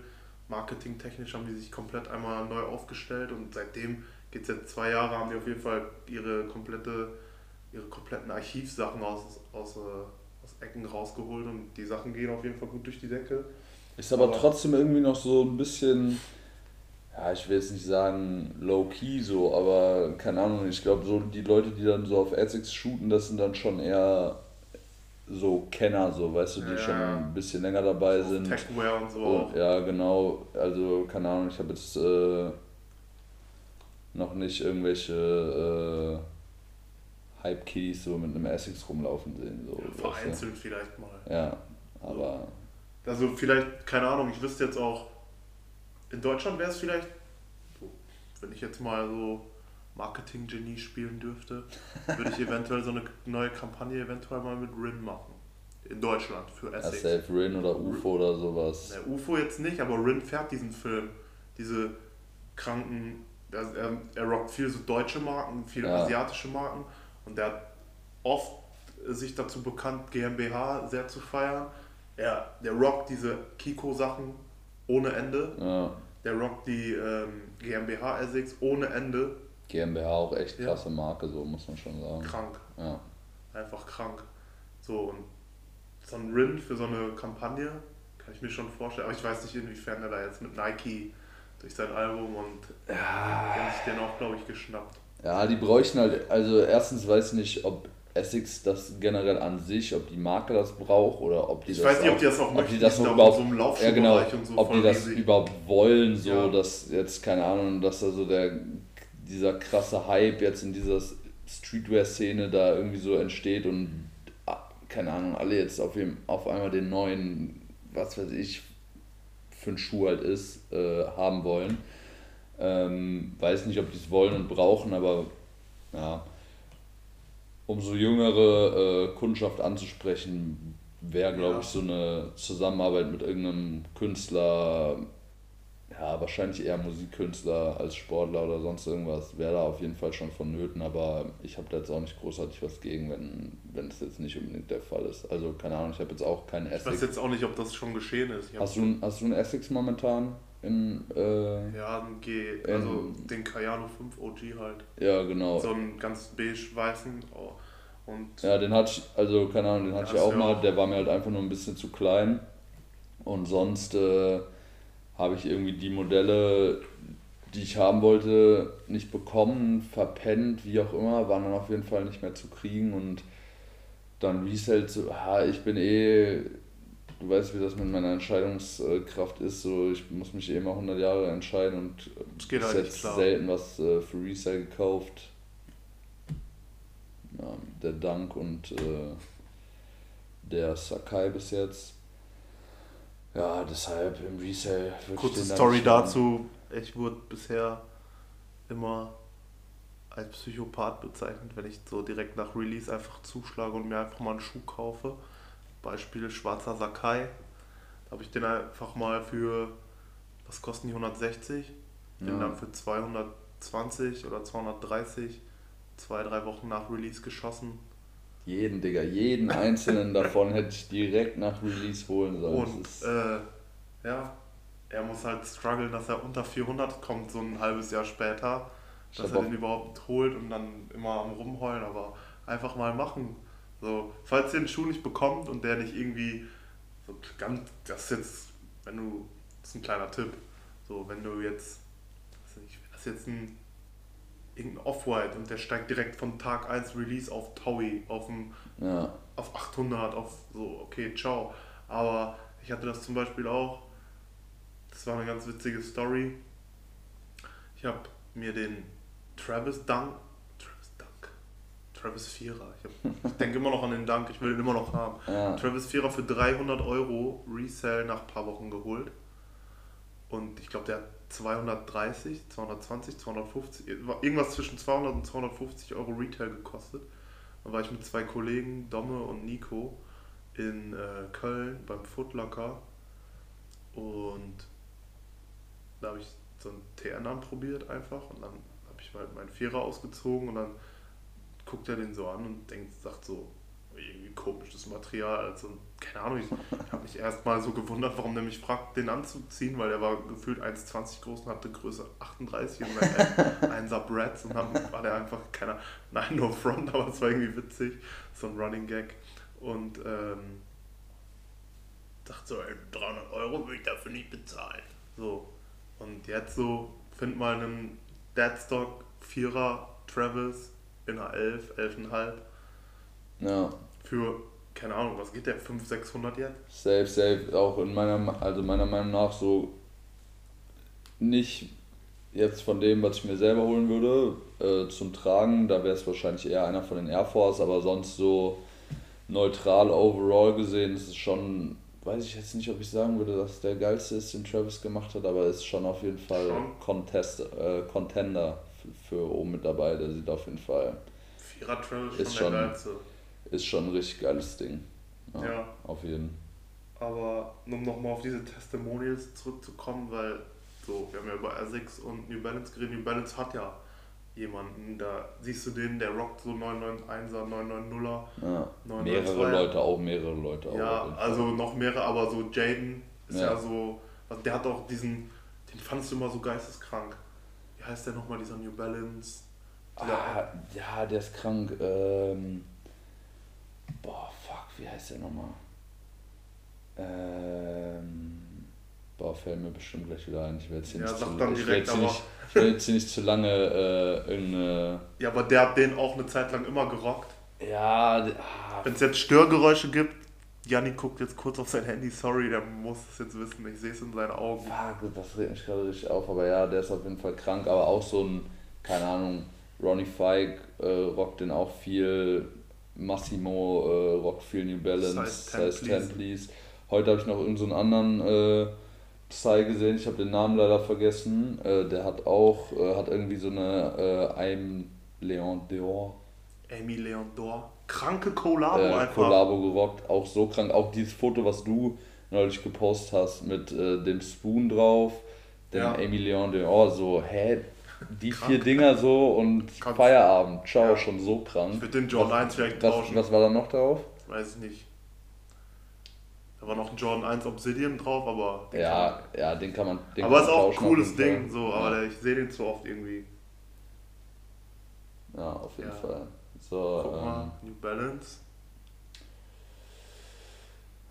S2: Marketingtechnisch haben die sich komplett einmal neu aufgestellt und seitdem geht es jetzt zwei Jahre, haben die auf jeden Fall ihre komplette, ihre kompletten Archivsachen aus, aus, äh, aus Ecken rausgeholt und die Sachen gehen auf jeden Fall gut durch die Decke.
S3: Ist aber, aber trotzdem irgendwie noch so ein bisschen, ja, ich will jetzt nicht sagen low-key so, aber keine Ahnung, ich glaube, so die Leute, die dann so auf Essex shooten, das sind dann schon eher so Kenner, so, weißt du, die ja, schon ein bisschen länger dabei sind.
S2: Techwear und so.
S3: Und, ja, genau, also keine Ahnung, ich habe jetzt äh, noch nicht irgendwelche äh, Hype-Keys so mit einem Essex rumlaufen sehen. So,
S2: ja, vereinzelt weißt du? vielleicht mal.
S3: Ja, aber
S2: also vielleicht, keine Ahnung, ich wüsste jetzt auch, in Deutschland wäre es vielleicht, wenn ich jetzt mal so Marketing-Genie spielen dürfte, würde ich eventuell so eine neue Kampagne eventuell mal mit Rin machen. In Deutschland für
S3: Essex. Ja, safe Rin oder UFO oder sowas.
S2: Ja, UFO jetzt nicht, aber Rin fährt diesen Film. Diese kranken, er, er, er rockt viel so deutsche Marken, viele ja. asiatische Marken und der hat oft sich dazu bekannt, GmbH sehr zu feiern er, der rockt diese Kiko-Sachen ohne Ende.
S3: Ja.
S2: Der rockt die ähm, GmbH R6 ohne Ende.
S3: GmbH auch echt krasse ja. Marke, so muss man schon sagen.
S2: Krank.
S3: Ja.
S2: Einfach krank. So, und so ein Rin für so eine Kampagne kann ich mir schon vorstellen. Aber ich weiß nicht, inwiefern er da jetzt mit Nike durch sein Album und
S3: ja.
S2: die haben sich den auch, glaube ich, geschnappt.
S3: Ja, die bräuchten halt, also erstens weiß ich nicht, ob Essex das generell an sich, ob die Marke das braucht oder ob die
S2: ich
S3: das.
S2: weiß nicht, ob die das auch
S3: ob die das überhaupt, so ja, genau, so ob die das riesig. überhaupt wollen, so ja. dass jetzt, keine Ahnung, dass da so der, dieser krasse Hype jetzt in dieser Streetwear-Szene da irgendwie so entsteht und ah, keine Ahnung, alle jetzt auf, dem, auf einmal den neuen, was weiß ich, für einen Schuh halt ist, äh, haben wollen. Ähm, weiß nicht, ob die es wollen und brauchen, aber ja um so jüngere äh, Kundschaft anzusprechen, wäre, glaube ja. ich, so eine Zusammenarbeit mit irgendeinem Künstler, ja, wahrscheinlich eher Musikkünstler als Sportler oder sonst irgendwas, wäre da auf jeden Fall schon vonnöten, aber ich habe da jetzt auch nicht großartig was gegen, wenn, wenn das jetzt nicht unbedingt der Fall ist. Also, keine Ahnung, ich habe jetzt auch keinen
S2: Essex. Ich weiß jetzt auch nicht, ob das schon geschehen ist.
S3: Hast du, hast du einen Essex momentan? In, äh,
S2: ja, ein G, also in, den Cayano 5 OG halt.
S3: Ja, genau.
S2: So einen ganz beige-weißen. Oh. Und
S3: ja, den hatte ich, also keine Ahnung, den hatte ich auch mal, auch. der war mir halt einfach nur ein bisschen zu klein. Und sonst äh, habe ich irgendwie die Modelle, die ich haben wollte, nicht bekommen, verpennt, wie auch immer, waren dann auf jeden Fall nicht mehr zu kriegen und dann wie es halt so, ah, ich bin eh du weißt, wie das mit meiner Entscheidungskraft ist. So, ich muss mich eh immer 100 Jahre entscheiden und
S2: Es geht halt
S3: jetzt selten was äh, für Resale gekauft. Ja, der Dank und äh, der Sakai bis jetzt. Ja, deshalb im Resale würde ich
S2: Kurze
S3: den da
S2: Story dazu. Ich wurde bisher immer als Psychopath bezeichnet, wenn ich so direkt nach Release einfach zuschlage und mir einfach mal einen Schuh kaufe. Beispiel schwarzer Sakai. Da habe ich den einfach mal für, was kosten die 160? Den
S3: Ja.
S2: dann für 220 oder 230 zwei, drei Wochen nach Release geschossen.
S3: Jeden, Digga, jeden einzelnen davon hätte ich direkt nach Release holen sollen.
S2: Und
S3: Das
S2: äh, ja, er muss halt strugglen, dass er unter 400 kommt, so ein halbes Jahr später,
S3: Ich
S2: dass er den überhaupt holt und dann immer am Rumheulen, aber einfach mal machen. So, falls ihr den Schuh nicht bekommt und der nicht irgendwie so ganz, das ist jetzt, wenn du, das ist ein kleiner Tipp, so, wenn du jetzt, weiß nicht, das ist jetzt ein irgendein Off-White und der steigt direkt von Tag 1 Release auf Taui, auf dem
S3: ja,
S2: auf 800, auf so, okay, ciao. Aber ich hatte das zum Beispiel auch, das war eine ganz witzige Story. Ich habe mir den Travis Dunk, Travis Dunk, Travis Vierer, ich, ich denke immer noch an den Dunk, ich will den immer noch haben.
S3: ja.
S2: Travis Vierer für 300 Euro Resell nach ein paar Wochen geholt. Und ich glaube, der hat 230, 220, 250, irgendwas zwischen 200 und 250 Euro Retail gekostet. Da war ich mit zwei Kollegen, Domme und Nico, in äh, Köln beim Footlocker. Und da habe ich so einen TN anprobiert einfach. Und dann habe ich mal meinen Vierer ausgezogen und dann guckt er den so an und denkt, sagt so, irgendwie komisches Material. Also, keine Ahnung, ich habe mich erst mal so gewundert, warum der mich fragt, den anzuziehen, weil er war gefühlt 1,20 groß und hatte Größe 38 und ein 1er Brads und dann war der einfach keiner, nein, no front, aber es war irgendwie witzig, so ein Running Gag. Und ähm, dachte so, ey, 300 Euro will ich dafür nicht bezahlen. So, und jetzt so, find mal einen Deadstock 4er Travis in einer 11, 11,5
S3: ja.
S2: Für, keine Ahnung, was geht der, 500, 600 jetzt?
S3: Safe, safe. Auch in meiner, also meiner Meinung nach so nicht jetzt von dem, was ich mir selber holen würde, äh, zum Tragen. Da wäre es wahrscheinlich eher einer von den Air Force, aber sonst so neutral overall gesehen ist es schon, weiß ich jetzt nicht, ob ich sagen würde, dass der geilste ist, den Travis gemacht hat, aber ist schon auf jeden Fall
S2: Schon.
S3: Contest, äh, Contender für, für oben mit dabei. Der sieht auf jeden Fall,
S2: Vierer Travis
S3: Ist
S2: schon der geilste.
S3: Ist schon ein richtig geiles Ding. Ja,
S2: Ja.
S3: Auf jeden
S2: Aber um nochmal auf diese Testimonials zurückzukommen, weil so, wir haben ja über Essex und New Balance geredet. New Balance hat ja jemanden, da siehst du den, der rockt so 991er, 990er.
S3: Ja.
S2: 992er.
S3: Mehrere Leute auch, mehrere Leute auch.
S2: Ja,
S3: Fall.
S2: also noch mehrere, aber so Jaden ist ja,
S3: Ja.
S2: so, also der hat auch diesen, den fandest du immer so geisteskrank. Wie heißt der nochmal, dieser New Balance? Dieser,
S3: Ah, ja, der ist krank. Ähm, boah, fuck, wie heißt der nochmal? Ähm, boah, fällt mir bestimmt gleich wieder ein. Ich werde jetzt hier
S2: Ja,
S3: nicht, zu, ich
S2: direkt,
S3: jetzt nicht, ich werd jetzt hier nicht zu lange äh, irgendeine.
S2: ja, aber der hat den auch eine Zeit lang immer gerockt.
S3: Ja, ah,
S2: Wenn es jetzt Störgeräusche gibt, Janni guckt jetzt kurz auf sein Handy, sorry, der muss es jetzt wissen, ich sehe es in seinen Augen.
S3: fuck, das regt mich gerade richtig auf. Aber ja, der ist auf jeden Fall krank. Aber auch so ein, keine Ahnung, Ronnie Fike äh, rockt den auch viel. Massimo äh, rockt viel New Balance,
S2: Size 10,
S3: Size 10, please. Heute habe ich noch irgendeinen so anderen äh, Psy gesehen, ich habe den Namen leider vergessen. Äh, der hat auch, äh, hat irgendwie so eine äh, I'm Leon Dior
S2: Amy Leon Dor, kranke Collabo
S3: äh,
S2: einfach.
S3: Collabo gerockt, auch so krank. Auch dieses Foto, was du neulich gepostet hast mit äh, dem Spoon drauf, dem
S2: Ja.
S3: Amy Leon Dior, so, hä, die
S2: Krank.
S3: vier Dinger so und
S2: Krank.
S3: Feierabend, ciao,
S2: Ja.
S3: schon so
S2: Ich
S3: krank.
S2: würde den Jordan 1 vielleicht
S3: Was,
S2: tauschen.
S3: was war da noch drauf?
S2: Weiß ich nicht. Da war noch ein Jordan 1 Obsidian drauf, aber.
S3: Ja, ja, den kann man. Den
S2: aber
S3: kann
S2: ist
S3: man
S2: auch ein cooles. Ding, so, aber der, ich sehe den zu oft irgendwie.
S3: Ja, auf jeden
S2: Ja.
S3: Fall. So,
S2: Guck
S3: ähm,
S2: mal, New Balance.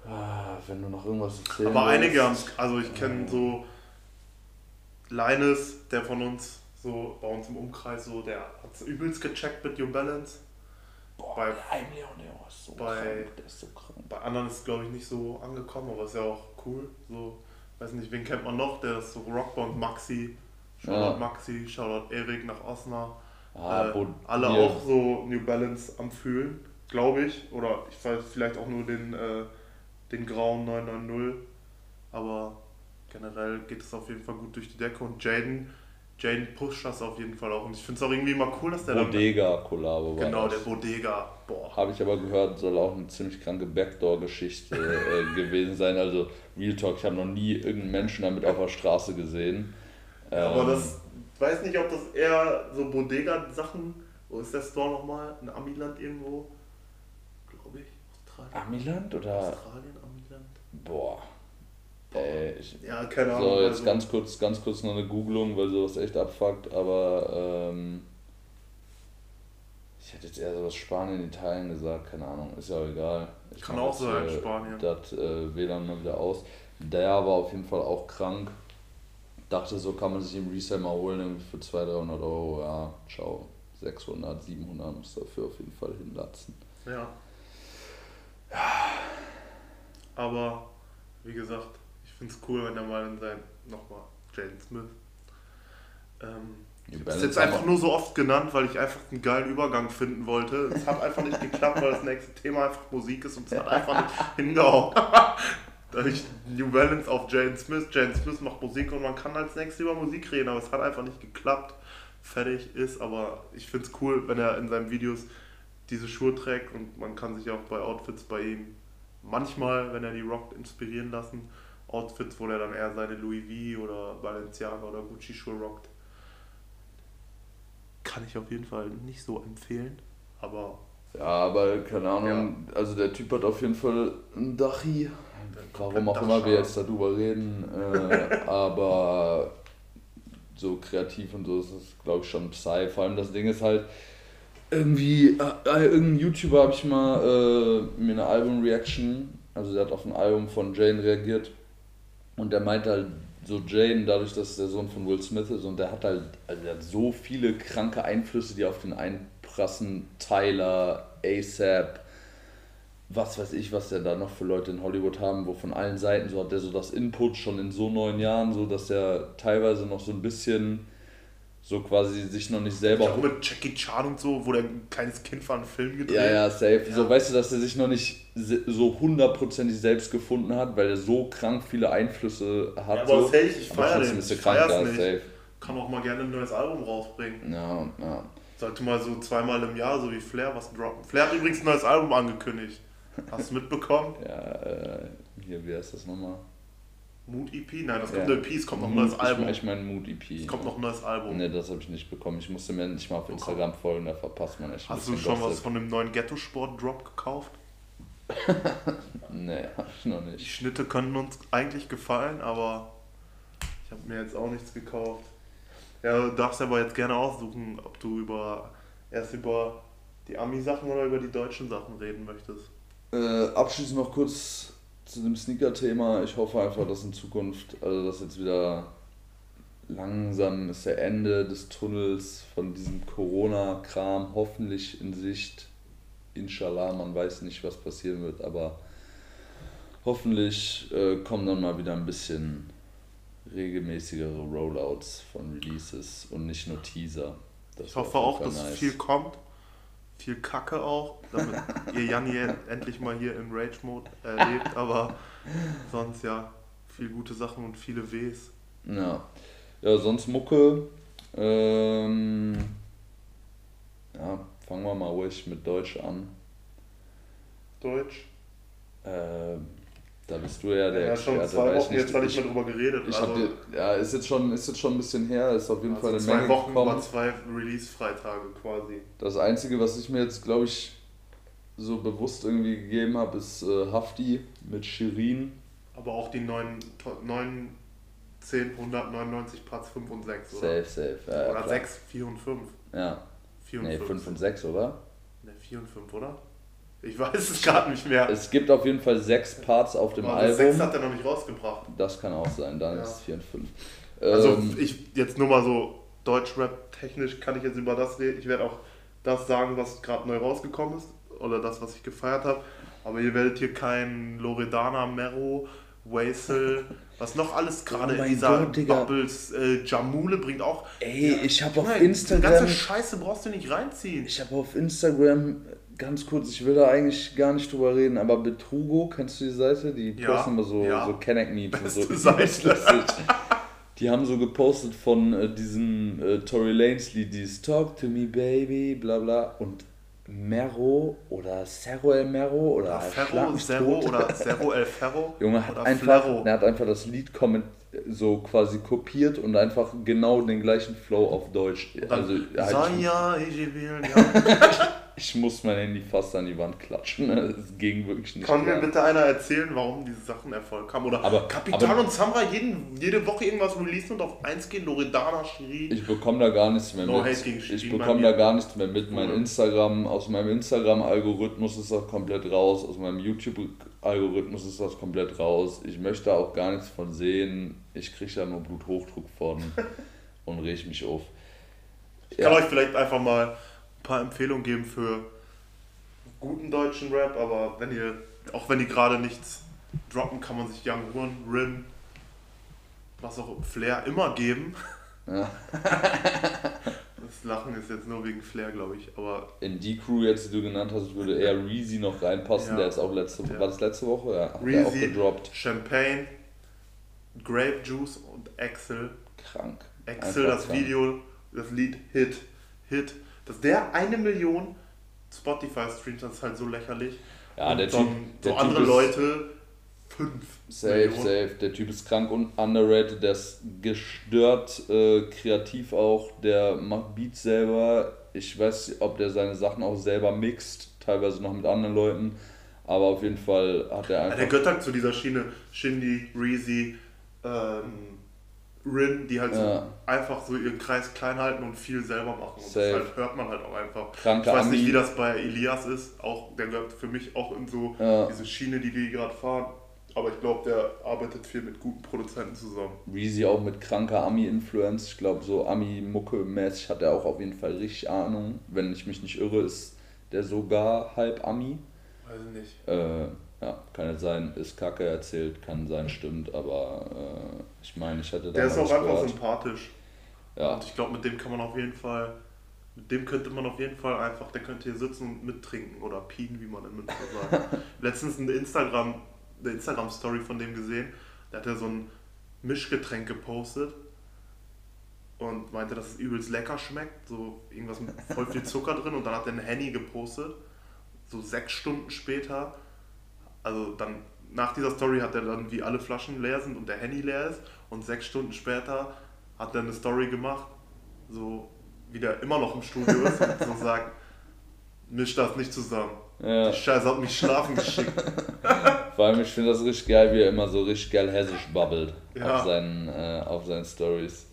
S3: ah, wenn du noch irgendwas erzählen
S2: Aber einige haben also ich kenne so Linus, der von uns so bei uns im Umkreis so, der hat übelst gecheckt mit New Balance.
S3: Boah,
S2: bei,
S3: Euro ist so
S2: bei-
S3: krank, der ist so krank.
S2: bei anderen ist es glaube ich nicht so angekommen, aber ist ja auch cool. So, weiß nicht, wen kennt man noch? Der ist so Rockband Maxi. Shoutout
S3: Ja.
S2: Maxi, Shoutout Erik nach Osnabrück.
S3: Ah,
S2: äh, alle
S3: wir-
S2: auch so New Balance am Fühlen, glaube ich. Oder ich weiß vielleicht auch nur den, äh, den grauen 990. Aber generell geht es auf jeden Fall gut durch die Decke. Und Jaden, Jaden pusht das auf jeden Fall auch. Und ich finde es auch irgendwie immer cool, dass der
S3: Bodega-Kollabo war.
S2: Genau,
S3: das.
S2: der Bodega. Boah.
S3: Habe ich aber gehört, soll auch eine ziemlich kranke Backdoor-Geschichte äh, [LAUGHS] gewesen sein. Also Real Talk, ich habe noch nie irgendeinen Menschen damit auf der Straße gesehen.
S2: Ja, aber
S3: Ähm,
S2: das, ich weiß nicht, ob das eher so Bodega-Sachen, wo ist der Store nochmal? In Amiland irgendwo? Glaube ich. Australien.
S3: Amiland oder?
S2: Australien, Amiland.
S3: Boah. Ich,
S2: Ja, keine Ahnung.
S3: so, jetzt
S2: also-
S3: ganz kurz, ganz kurz noch eine Googlung, weil sowas echt abfuckt, aber ähm, ich hätte jetzt eher sowas Spanien, Italien gesagt, keine Ahnung, ist ja auch egal. Ich
S2: Kann auch sein,
S3: hier
S2: Spanien.
S3: Das äh, WLAN mal wieder aus. Der war auf jeden Fall auch krank. Dachte, so kann man sich im Resale mal holen, irgendwie für 200, 300 Euro. Ja, ciao. 600, 700 muss dafür auf jeden Fall hinlatzen.
S2: Ja. Aber, wie gesagt, finde es cool, wenn er mal in sein, nochmal, Jaden Smith. Ähm, ich habe es jetzt einfach nur so oft genannt, weil ich einfach einen geilen Übergang finden wollte. Es hat einfach nicht geklappt, weil das nächste Thema einfach Musik ist und es hat einfach nicht [LAUGHS] hingehauen. [LAUGHS] Da ich New Balance auf Jaden Smith. Jaden Smith macht Musik und man kann als nächstes über Musik reden, aber es hat einfach nicht geklappt. Fertig ist, aber ich finde es cool, wenn er in seinen Videos diese Schuhe trägt und man kann sich auch bei Outfits bei ihm manchmal, wenn er die rockt, inspirieren lassen. Outfits, wo er dann eher seine Louis V oder Balenciaga oder Gucci Schuhe rockt. Kann ich auf jeden Fall nicht so empfehlen, aber
S3: Ja, aber keine Ahnung, also der Typ hat auf jeden Fall ein Dachi. Warum auch immer wir jetzt darüber reden, äh, [LAUGHS] aber so kreativ und so ist es, glaube ich, schon Psy. Vor allem das Ding ist halt, irgendwie, äh, äh, irgendein YouTuber habe ich mal äh, mir eine Album-Reaction, also der hat auf ein Album von Jane reagiert und der meinte halt, so Jane, dadurch, dass der Sohn von Will Smith ist und der hat halt, also der hat so viele kranke Einflüsse, die auf den einprassen. Tyler, ASAP, was weiß ich, was der da noch für Leute in Hollywood haben, wo von allen Seiten so hat der so das Input schon in so neun Jahren, so dass er teilweise noch so ein bisschen so quasi sich noch nicht selber
S2: auch mit Jackie Chan und so, wo der ein kleines Kind war, einen Film gedreht.
S3: ja, ja, safe.
S2: Ja.
S3: So, weißt du, dass er sich noch nicht so hundertprozentig selbst gefunden hat, weil er so krank viele Einflüsse hat.
S2: Ja, aber
S3: so.
S2: safe, ich
S3: Aber
S2: feier
S3: trotzdem
S2: den. Ich
S3: krank, ja,
S2: nicht.
S3: safe.
S2: Kann auch mal gerne ein neues Album rausbringen.
S3: Ja, ja.
S2: Sollte mal so zweimal im Jahr, so wie Flair, was droppen. Flair hat übrigens ein neues Album angekündigt. Hast du mitbekommen? [LAUGHS]
S3: Ja, äh, hier, wie heißt das nochmal?
S2: Mood EP? Nein, das
S3: Ja.
S2: kommt eine EP, es kommt noch ein neues Album.
S3: Ich, meine Mood EP.
S2: Es kommt noch ein neues Album.
S3: Ne, das habe ich nicht bekommen. Ich musste mir nicht mal auf Instagram folgen, da verpasst man echt
S2: Hast du schon was
S3: Gossip.
S2: von dem neuen Ghetto-Sport-Drop gekauft? [LAUGHS]
S3: Nee, hab ich noch
S2: Die
S3: nicht.
S2: Schnitte können uns eigentlich gefallen, aber ich habe mir jetzt auch nichts gekauft. Ja, du darfst aber jetzt gerne aussuchen, ob du über erst über die Ami-Sachen oder über die deutschen Sachen reden möchtest.
S3: Äh, abschließend noch kurz zu dem Sneaker-Thema. Ich hoffe einfach, dass in Zukunft, also dass jetzt wieder langsam ist der Ende des Tunnels von diesem Corona-Kram hoffentlich in Sicht. Inshallah, man weiß nicht, was passieren wird, aber hoffentlich äh, kommen dann mal wieder ein bisschen regelmäßigere Rollouts von Releases und nicht nur Teaser. Das
S2: Ich hoffe auch, dass
S3: Fall
S2: viel kommt. Viel Kacke auch, damit [LAUGHS] ihr Janni endlich mal hier in Rage-Mode erlebt. [LAUGHS] Aber sonst ja, viel gute Sachen und viele Ws.
S3: Ja, ja sonst Mucke. Ähm, ja, fangen wir mal ruhig mit Deutsch an.
S2: Deutsch.
S3: Ähm, da bist du ja der
S2: Ja, schon
S3: Experte,
S2: zwei Wochen jetzt, weil ich mal drüber geredet
S3: ich
S2: also,
S3: dir, ja, ist jetzt schon, ist jetzt schon ein bisschen her, ist auf jeden
S2: also
S3: Fall eine
S2: zwei
S3: Menge
S2: Wochen über
S3: gekommen.
S2: zwei Release-Freitage quasi.
S3: Das Einzige, was ich mir jetzt, glaube ich, so bewusst irgendwie gegeben habe, ist äh, Hafti mit Shirin.
S2: Aber auch die 9, 9 10, 199 Parts 5 und 6, oder?
S3: Safe, safe. Ja, ja,
S2: oder
S3: klar.
S2: 6, 4 und 5.
S3: Ja,
S2: 4 und
S3: nee,
S2: 5.
S3: 5 und 6, oder?
S2: Ne, 4 und 5, oder? Ich weiß es gerade nicht mehr.
S3: Es gibt auf jeden Fall sechs Parts auf dem
S2: Aber das 6
S3: Album.
S2: hat er noch nicht rausgebracht.
S3: Das kann auch sein, dann
S2: Ja.
S3: ist es 4 und 5.
S2: Also
S3: Ähm,
S2: ich jetzt nur mal so Deutschrap technisch kann ich jetzt über das reden. Ich werde auch das sagen, was gerade neu rausgekommen ist oder das, was ich gefeiert habe. Aber ihr werdet hier kein Loredana, Mero, Waisel, [LAUGHS] was noch alles gerade
S3: Oh mein
S2: dieser
S3: Gott.
S2: Bubbles, äh, Jamule bringt auch.
S3: Ey, ich habe auf
S2: Nein, Die
S3: Instagram.
S2: ganze Scheiße brauchst du nicht reinziehen.
S3: Ich habe auf Instagram, ganz kurz, ich will da eigentlich gar nicht drüber reden, aber Betrugo, kennst du die Seite? Die
S2: Ja,
S3: posten immer so,
S2: ja.
S3: so Kenneck-Memes und so. [LAUGHS]
S2: Seite.
S3: Die haben so gepostet von äh, diesem äh, Tory Lanez Lied, dieses Talk to me baby, bla bla. Und Mero oder Cerro El Mero oder Schlag
S2: Ferro,
S3: tot.
S2: oder [LAUGHS] Zero El Ferro.
S3: Junge hat
S2: oder
S3: einfach, er hat einfach das Lied komment so quasi kopiert und einfach genau den gleichen Flow auf Deutsch. Also halt,
S2: Sonja, ich will, ja. [LAUGHS]
S3: ich muss mein Handy fast an die Wand klatschen. ne? Es ging wirklich nicht.
S2: Kann mir
S3: klar.
S2: bitte einer erzählen, warum diese Sachen Erfolg haben? Oder
S3: Aber-
S2: Kapital
S3: aber-
S2: und Samra jeden, jede Woche irgendwas releasen und auf 1 gehen, Loredana, Shiri.
S3: Ich bekomme da gar nichts mehr
S2: No
S3: mit. Ich bekomme da
S2: mir.
S3: gar nichts mehr mit. Mein. Instagram, aus meinem Instagram-Algorithmus ist das komplett raus. Aus meinem YouTube-Algorithmus ist das komplett raus. Ich möchte auch gar nichts von sehen. Ich kriege da nur Bluthochdruck von [LAUGHS] und reg mich auf.
S2: Ich kann euch vielleicht einfach mal ein paar Empfehlungen geben für guten deutschen Rap, aber wenn ihr, auch wenn die gerade nichts droppen, kann man sich Young Horn, Rin, was auch Flair immer geben.
S3: Ja. [LAUGHS] [LAUGHS]
S2: Das Lachen ist jetzt nur wegen Flair, glaube ich, aber
S3: In die Crew jetzt, die du genannt hast, würde eher Reezy noch reinpassen.
S2: Ja.
S3: Der ist auch letzte
S2: Ja.
S3: War das letzte Woche? Ja, hat der auch
S2: Reezy,
S3: gedroppt.
S2: Champagne, Grape Juice und Axel.
S3: Krank.
S2: Axel, das
S3: krank.
S2: Video, das Lied Hit. Hit. Dass der eine Million Spotify-Streams hat, ist halt so lächerlich.
S3: Ja, der
S2: Und dann
S3: Typ,
S2: so
S3: der
S2: andere
S3: typ ist,
S2: Leute fünf.
S3: Safe,
S2: Millionen.
S3: safe. Der Typ ist krank und underrated. Der ist gestört, äh, kreativ auch. Der macht Beats selber. Ich weiß, nicht, ob der seine Sachen auch selber mixt, teilweise noch mit anderen Leuten. Aber auf jeden Fall hat er einfach.
S2: der gehört halt zu dieser Schiene. Shindy, Reezy, ähm, Rin, die halt so
S3: Ja.
S2: einfach so ihren Kreis klein halten und viel selber machen. Und das
S3: Safe.
S2: halt hört man halt auch einfach.
S3: Kranke
S2: ich weiß nicht,
S3: Ami.
S2: wie das bei Elias ist. Auch, der gehört für mich auch in so
S3: Ja.
S2: diese Schiene, die die gerade fahren. Aber ich glaube, der arbeitet viel mit guten Produzenten zusammen.
S3: Reezy auch mit kranker Ami-Influence. Ich glaube, so Ami-Mucke-mäßig hat er auch auf jeden Fall richtig Ahnung. Wenn ich mich nicht irre, ist der sogar halb Ami.
S2: Weiß ich nicht.
S3: Äh, ja, kann jetzt sein, ist Kacke erzählt, kann sein, stimmt, aber äh, ich meine, ich hätte da
S2: Der ist auch einfach
S3: gehört.
S2: sympathisch.
S3: Ja,
S2: Und ich glaube, mit dem kann man auf jeden Fall, mit dem könnte man auf jeden Fall einfach, der könnte hier sitzen und mittrinken oder pien, wie man in Münster sagt. [LAUGHS] Letztens eine Instagram, eine Instagram-Story von dem gesehen, da hat er so ein Mischgetränk gepostet und meinte, dass es übelst lecker schmeckt, so irgendwas mit voll viel Zucker drin. Und dann hat er einen Henny gepostet, so sechs Stunden später, also dann nach dieser Story hat er dann, wie alle Flaschen leer sind und der Henny leer ist. Und sechs Stunden später hat er eine Story gemacht, so wie der immer noch im Studio ist und so sagt, misch das nicht zusammen.
S3: Ja.
S2: Die Scheiße hat mich schlafen geschickt. [LAUGHS]
S3: vor allem ich finde das richtig geil, wie er immer so richtig geil hessisch babbelt
S2: Ja.
S3: auf seinen, äh, auf seinen Stories.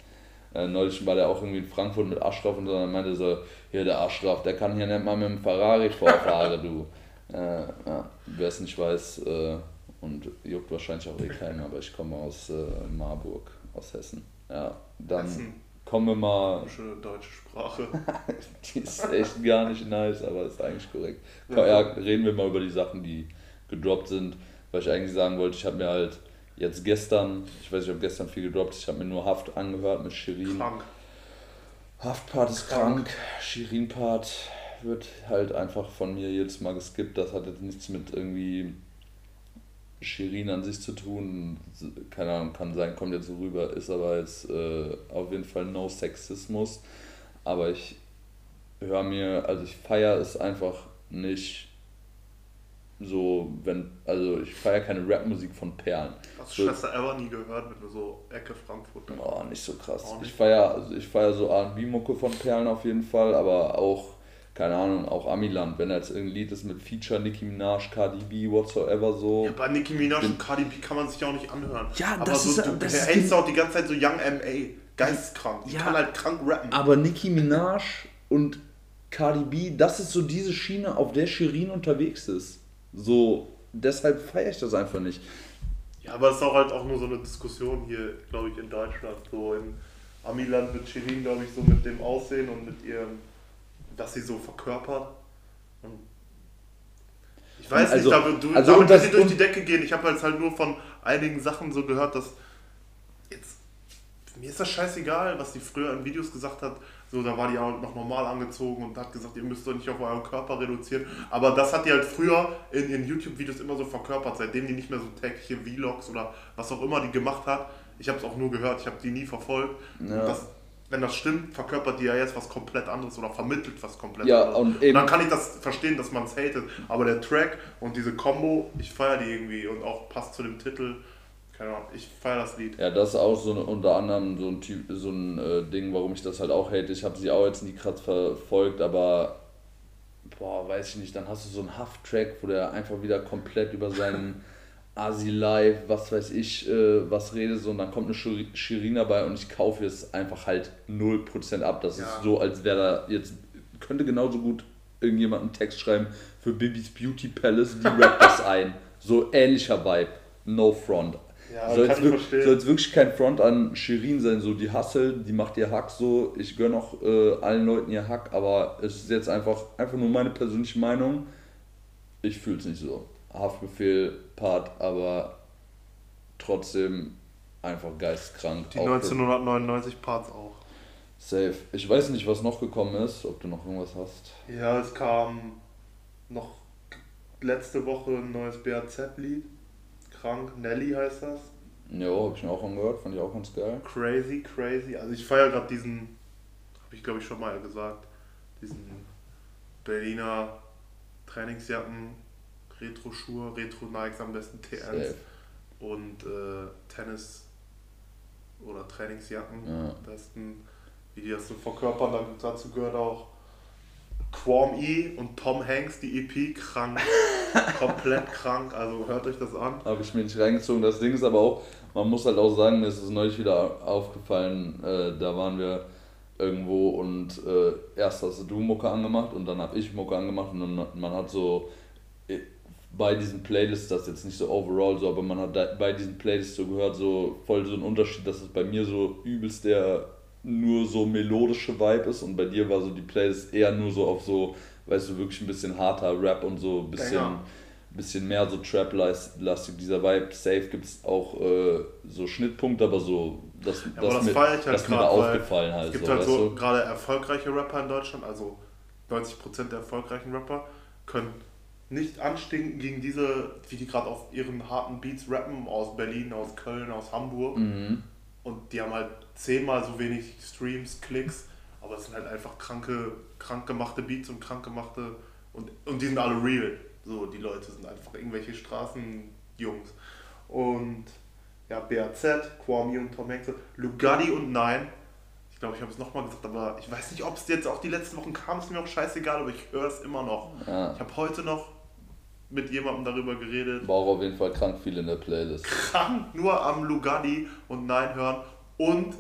S3: Äh, neulich war der auch irgendwie in Frankfurt mit Aschraf und so, und er meinte so, hier der Aschraf, der kann hier nicht mal mit dem Ferrari vorfahren, du. Äh, ja, wer es nicht weiß, äh, und juckt wahrscheinlich auch eh keiner, aber ich komme aus äh, Marburg, aus Hessen. Ja, dann
S2: Hessen.
S3: Kommen wir mal
S2: Schöne deutsche Sprache. [LAUGHS]
S3: Die ist echt gar nicht nice, aber ist eigentlich korrekt.
S2: Ja.
S3: Ja, reden wir mal über die Sachen, die gedroppt sind. Weil ich eigentlich sagen wollte, ich habe mir halt jetzt gestern, ich weiß nicht, ob gestern viel gedroppt ist, ich habe mir nur Haft angehört mit Shirin.
S2: Krank.
S3: Haftpart ist
S2: Krank.
S3: krank, Shirin-Part wird halt einfach von mir jedes Mal geskippt. Das hat jetzt nichts mit irgendwie Shirin an sich zu tun. Keine Ahnung, kann sein, kommt jetzt so rüber, ist aber jetzt äh, auf jeden Fall no Sexismus. Aber ich höre mir, also ich feiere es einfach nicht so, wenn, also ich feiere keine Rapmusik von Perlen.
S2: Hast
S3: So-
S2: du Schwester Ever nie gehört, wenn du so Ecke Frankfurt bist?
S3: Oh, nicht so krass.
S2: Nicht.
S3: Ich feiere also ich feier so R&B-Mucke von Perlen auf jeden Fall, aber auch, keine Ahnung, auch Amiland, wenn da jetzt irgendein Lied ist mit Feature, Nicki Minaj, Cardi B, whatsoever so.
S2: Ja, bei Nicki Minaj und Cardi B kann man sich ja auch nicht anhören.
S3: Ja,
S2: aber
S3: das
S2: so,
S3: ist-
S2: du
S3: das
S2: der
S3: ist
S2: auch die ganze Zeit so Young M.A. Geisteskrank. Die
S3: Ja.
S2: kann halt krank rappen.
S3: Aber Nicki Minaj und Cardi B, das ist so diese Schiene, auf der Shirin unterwegs ist. So, deshalb feiere ich das einfach nicht.
S2: Ja, aber es ist auch halt auch nur so eine Diskussion hier, glaube ich, in Deutschland. So in Amiland mit Shirin, glaube ich, so mit dem Aussehen und mit ihrem was sie so verkörpert. Und ich weiß
S3: Also-
S2: nicht, damit, du,
S3: also
S2: damit
S3: das-
S2: sie durch die Decke gehen. Ich habe jetzt halt nur von einigen Sachen so gehört, dass jetzt mir ist das scheißegal, was die früher in Videos gesagt hat. So, da war die auch noch normal angezogen und hat gesagt, ihr müsst doch nicht auf euren Körper reduzieren. Aber das hat die halt früher in ihren YouTube-Videos immer so verkörpert, seitdem die nicht mehr so tägliche Vlogs oder was auch immer die gemacht hat. Ich habe es auch nur gehört, ich habe die nie verfolgt.
S3: Ja.
S2: Das, wenn das stimmt, verkörpert die ja jetzt was komplett anderes oder vermittelt was komplett
S3: Ja,
S2: anderes.
S3: und eben-
S2: dann kann ich das verstehen, dass man es hatet. Aber der Track und diese Combo, ich feiere die irgendwie und auch passt zu dem Titel. Keine Ahnung, ich feiere das Lied.
S3: Ja, das ist auch so eine, unter anderem so ein Typ, so ein äh, Ding, warum ich das halt auch hate. Ich habe sie auch jetzt nie krass verfolgt, aber boah, weiß ich nicht, dann hast du so einen Haft-Track, wo der einfach wieder komplett über seinen [LAUGHS] Asi Live, was weiß ich, äh, was redet so und dann kommt eine Shir- Shirin dabei und ich kaufe es einfach halt 0% ab. Das
S2: Ja.
S3: ist so, als wäre da jetzt, könnte genauso gut irgendjemand einen Text schreiben für Bibis Beauty Palace, die rappt das [LAUGHS] ein. So ähnlicher Vibe, no front.
S2: Ja,
S3: soll, jetzt
S2: ich
S3: wirklich, soll jetzt wirklich kein Front an Shirin sein, so die Hustle, die macht ihr Hack so. Ich gönne auch äh, allen Leuten ihr Hack, aber es ist jetzt einfach, einfach nur meine persönliche Meinung. Ich fühle es nicht so. Haftbefehl, Part, aber trotzdem einfach geistkrank.
S2: Die
S3: Auch
S2: 1999 Parts auch.
S3: Safe. Ich weiß nicht, was noch gekommen ist, ob du noch irgendwas hast.
S2: Ja, es kam noch letzte Woche ein neues BAZ-Lied. Krank, Nelly heißt das.
S3: Ja, habe ich mir auch angehört, fand ich auch ganz geil.
S2: Crazy, crazy. Also ich feiere gerade diesen, habe ich glaube ich schon mal gesagt, diesen Berliner Trainingsjacken, Retro-Schuhe, Retro-Nikes am besten TNs
S3: Safe.
S2: und äh, Tennis- oder Trainingsjacken
S3: Ja.
S2: am besten, wie die das so verkörpern. Dann dazu gehört auch Quam E und Tom Hanks, die EP, krank, [LAUGHS] komplett krank. Also hört euch das an.
S3: Habe ich mir nicht reingezogen. Das Ding ist aber auch, man muss halt auch sagen, mir ist es neulich wieder aufgefallen, äh, da waren wir irgendwo und äh, erst hast du Mucke angemacht und dann habe ich Mucke angemacht und dann, man hat so bei diesen Playlists, das jetzt nicht so overall so, aber man hat da, bei diesen Playlists so gehört, so voll so ein Unterschied, dass es bei mir so übelst der nur so melodische Vibe ist und bei dir war so die Playlist eher nur so auf so, weißt du, wirklich ein bisschen harter Rap und so ein bisschen bisschen mehr so Trap-lastig, dieser Vibe. Safe gibt es auch äh, so Schnittpunkte, aber so, das,
S2: aber das
S3: mir,
S2: feier ich halt
S3: das mir da aufgefallen halt.
S2: Es gibt
S3: so,
S2: halt so gerade erfolgreiche Rapper in Deutschland, also 90% der erfolgreichen Rapper können nicht anstinken gegen diese, wie die gerade auf ihren harten Beats rappen, aus Berlin, aus Köln, aus Hamburg.
S3: Mhm.
S2: Und die haben halt zehnmal so wenig Streams, Klicks, aber es sind halt einfach kranke, krank gemachte Beats und krank gemachte und, und die sind alle real. So, die Leute sind einfach irgendwelche Straßenjungs. Und ja, BAZ, Kwame und Tom Hanks, Lugatti und Nein. Ich glaube, ich habe es nochmal gesagt, aber ich weiß nicht, ob es jetzt auch die letzten Wochen kam, ist mir auch scheißegal, aber ich höre es immer noch.
S3: Ja.
S2: Ich habe heute noch mit jemandem darüber geredet.
S3: War auf jeden Fall krank viel in der Playlist.
S2: krank nur am Lugatti und Nein hören. Und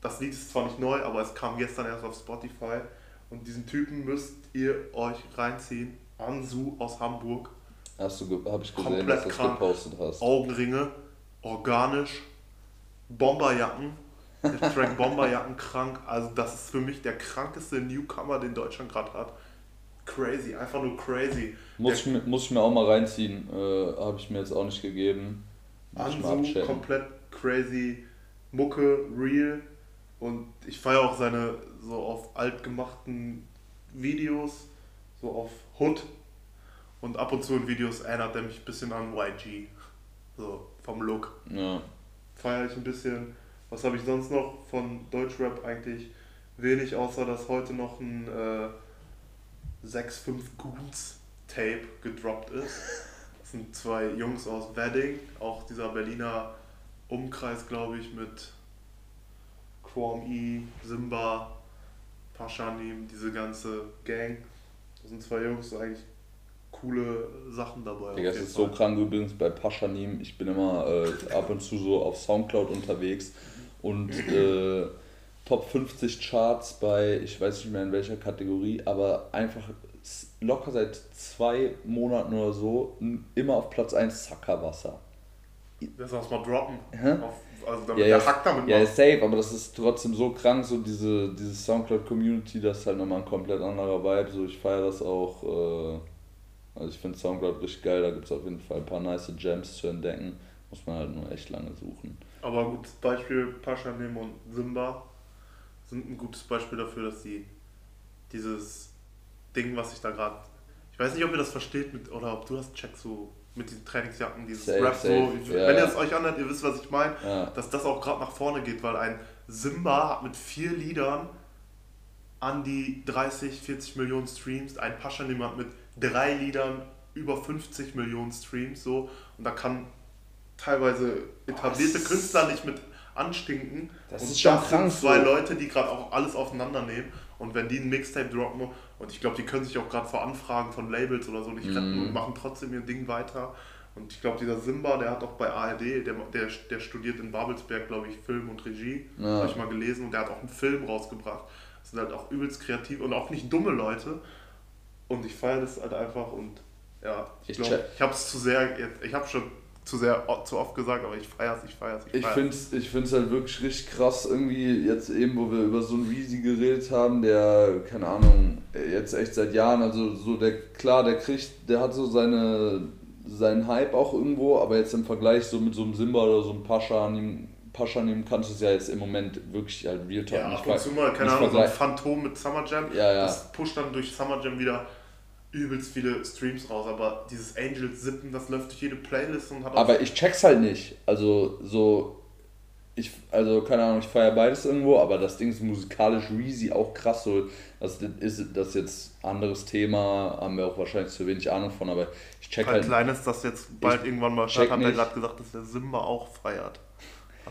S2: das Lied ist zwar nicht neu, aber es kam gestern erst auf Spotify. Und diesen Typen müsst ihr euch reinziehen. Ansu aus Hamburg.
S3: Hast du, hab ich gesehen,
S2: Komplett
S3: dass du das
S2: krank.
S3: gepostet hast.
S2: Augenringe, organisch, Bomberjacken. Der Track [LAUGHS] Bomberjacken krank. Also das ist für mich der krankeste Newcomer, den Deutschland gerade hat. Crazy, einfach nur crazy.
S3: Muss ich, mir- muss ich mir auch mal reinziehen. Äh, habe ich mir jetzt auch nicht gegeben. Abchecken.
S2: komplett crazy, Mucke, real. Und ich feiere auch seine so auf alt gemachten Videos, so auf Hood. Und ab und zu in Videos erinnert er mich ein bisschen an YG. So vom Look.
S3: Ja.
S2: Feiere ich ein bisschen. Was habe ich sonst noch von Deutschrap eigentlich? Wenig, außer dass heute noch ein äh, 6-5 Goons Tape gedroppt ist. Das sind zwei Jungs aus Wedding, auch dieser Berliner Umkreis, glaube ich, mit Quam E, Simba, Paschanim, diese ganze Gang. Das sind zwei Jungs, eigentlich coole Sachen dabei.
S3: Digga, es ist so krank übrigens bei Paschanim. Ich bin immer äh, ab und zu so auf Soundcloud unterwegs und äh, Top 50 Charts bei, ich weiß nicht mehr in welcher Kategorie, aber einfach locker seit zwei Monaten oder so immer auf Platz 1 Zackerwasser.
S2: Lass uns mal droppen.
S3: Hä?
S2: Auf also damit
S3: Ja,
S2: der
S3: ja,
S2: Hack damit
S3: ja,
S2: macht.
S3: safe, aber das ist trotzdem so krank, so diese, diese Soundcloud-Community, das ist halt nochmal ein komplett anderer Vibe. So, ich feiere das auch. Äh, also ich finde Soundcloud richtig geil, da gibt es auf jeden Fall ein paar nice Gems zu entdecken. Muss man halt nur echt lange suchen.
S2: Aber gutes Beispiel, Pascha Nim und Simba sind ein gutes Beispiel dafür, dass die dieses Ding, was ich da gerade. Ich weiß nicht, ob ihr das versteht mit, oder ob du das checkst, so mit diesen Trainingsjacken, dieses
S3: Safe,
S2: Rap
S3: safe,
S2: so.
S3: ja.
S2: Wenn ihr es euch anhört, ihr wisst, was ich meine,
S3: Ja.
S2: dass das auch gerade nach vorne geht, weil ein Simba hat mit vier Liedern an die 30, 40 Millionen Streams, ein Pascha Nim hat mit drei Liedern über 50 Millionen Streams, so. Und da kann teilweise etablierte
S3: das-
S2: Künstler nicht mit anstinken.
S3: Das
S2: und
S3: ist schon krank
S2: sind zwei. Leute, die gerade auch alles auseinandernehmen. Und wenn die ein Mixtape droppen, und ich glaube, die können sich auch gerade vor Anfragen von Labels oder so nicht retten
S3: Mhm.
S2: und machen trotzdem ihr Ding weiter. Und ich glaube, dieser Simba, der hat auch bei ARD, der, der, der studiert in Babelsberg, glaube ich, Film und Regie.
S3: Ja.
S2: Habe ich mal gelesen. Und der hat auch einen Film rausgebracht. Das sind halt auch übelst kreativ und auch nicht dumme Leute. Und ich feiere das halt einfach und ja, ich
S3: Ich
S2: glaube,
S3: check.
S2: ich habe es zu sehr, ich habe schon zu sehr zu oft gesagt, aber ich feiere es, ich feiere es,
S3: Ich
S2: feier's.
S3: finde es ich find's halt wirklich richtig krass, irgendwie jetzt eben, wo wir über so einen Reezy geredet haben, der, keine Ahnung, jetzt echt seit Jahren, also so der, klar, der kriegt, der hat so seine, seinen Hype auch irgendwo, aber jetzt im Vergleich so mit so einem Simba oder so einem Pascha an ihm, Pascha ihm kannst du es ja jetzt im Moment wirklich halt Real Talk
S2: Ja, ab und zu mal, keine Ahnung, so ein Phantom mit Summer Jam.
S3: Ja, ja.
S2: Das pusht dann durch Summer Jam wieder übelst viele Streams raus. Aber dieses Angels Sippen, das läuft durch jede Playlist und hat auch
S3: Aber ich check's halt nicht. Also so, ich, also keine Ahnung, ich feiere beides irgendwo, aber das Ding ist musikalisch Reezy auch krass. So, das ist das jetzt anderes Thema, haben wir auch wahrscheinlich zu wenig Ahnung von, aber ich check
S2: Ein
S3: halt.
S2: kleines, das jetzt bald irgendwann mal statt, hat er
S3: nicht.
S2: gerade gesagt, dass der Simba auch feiert.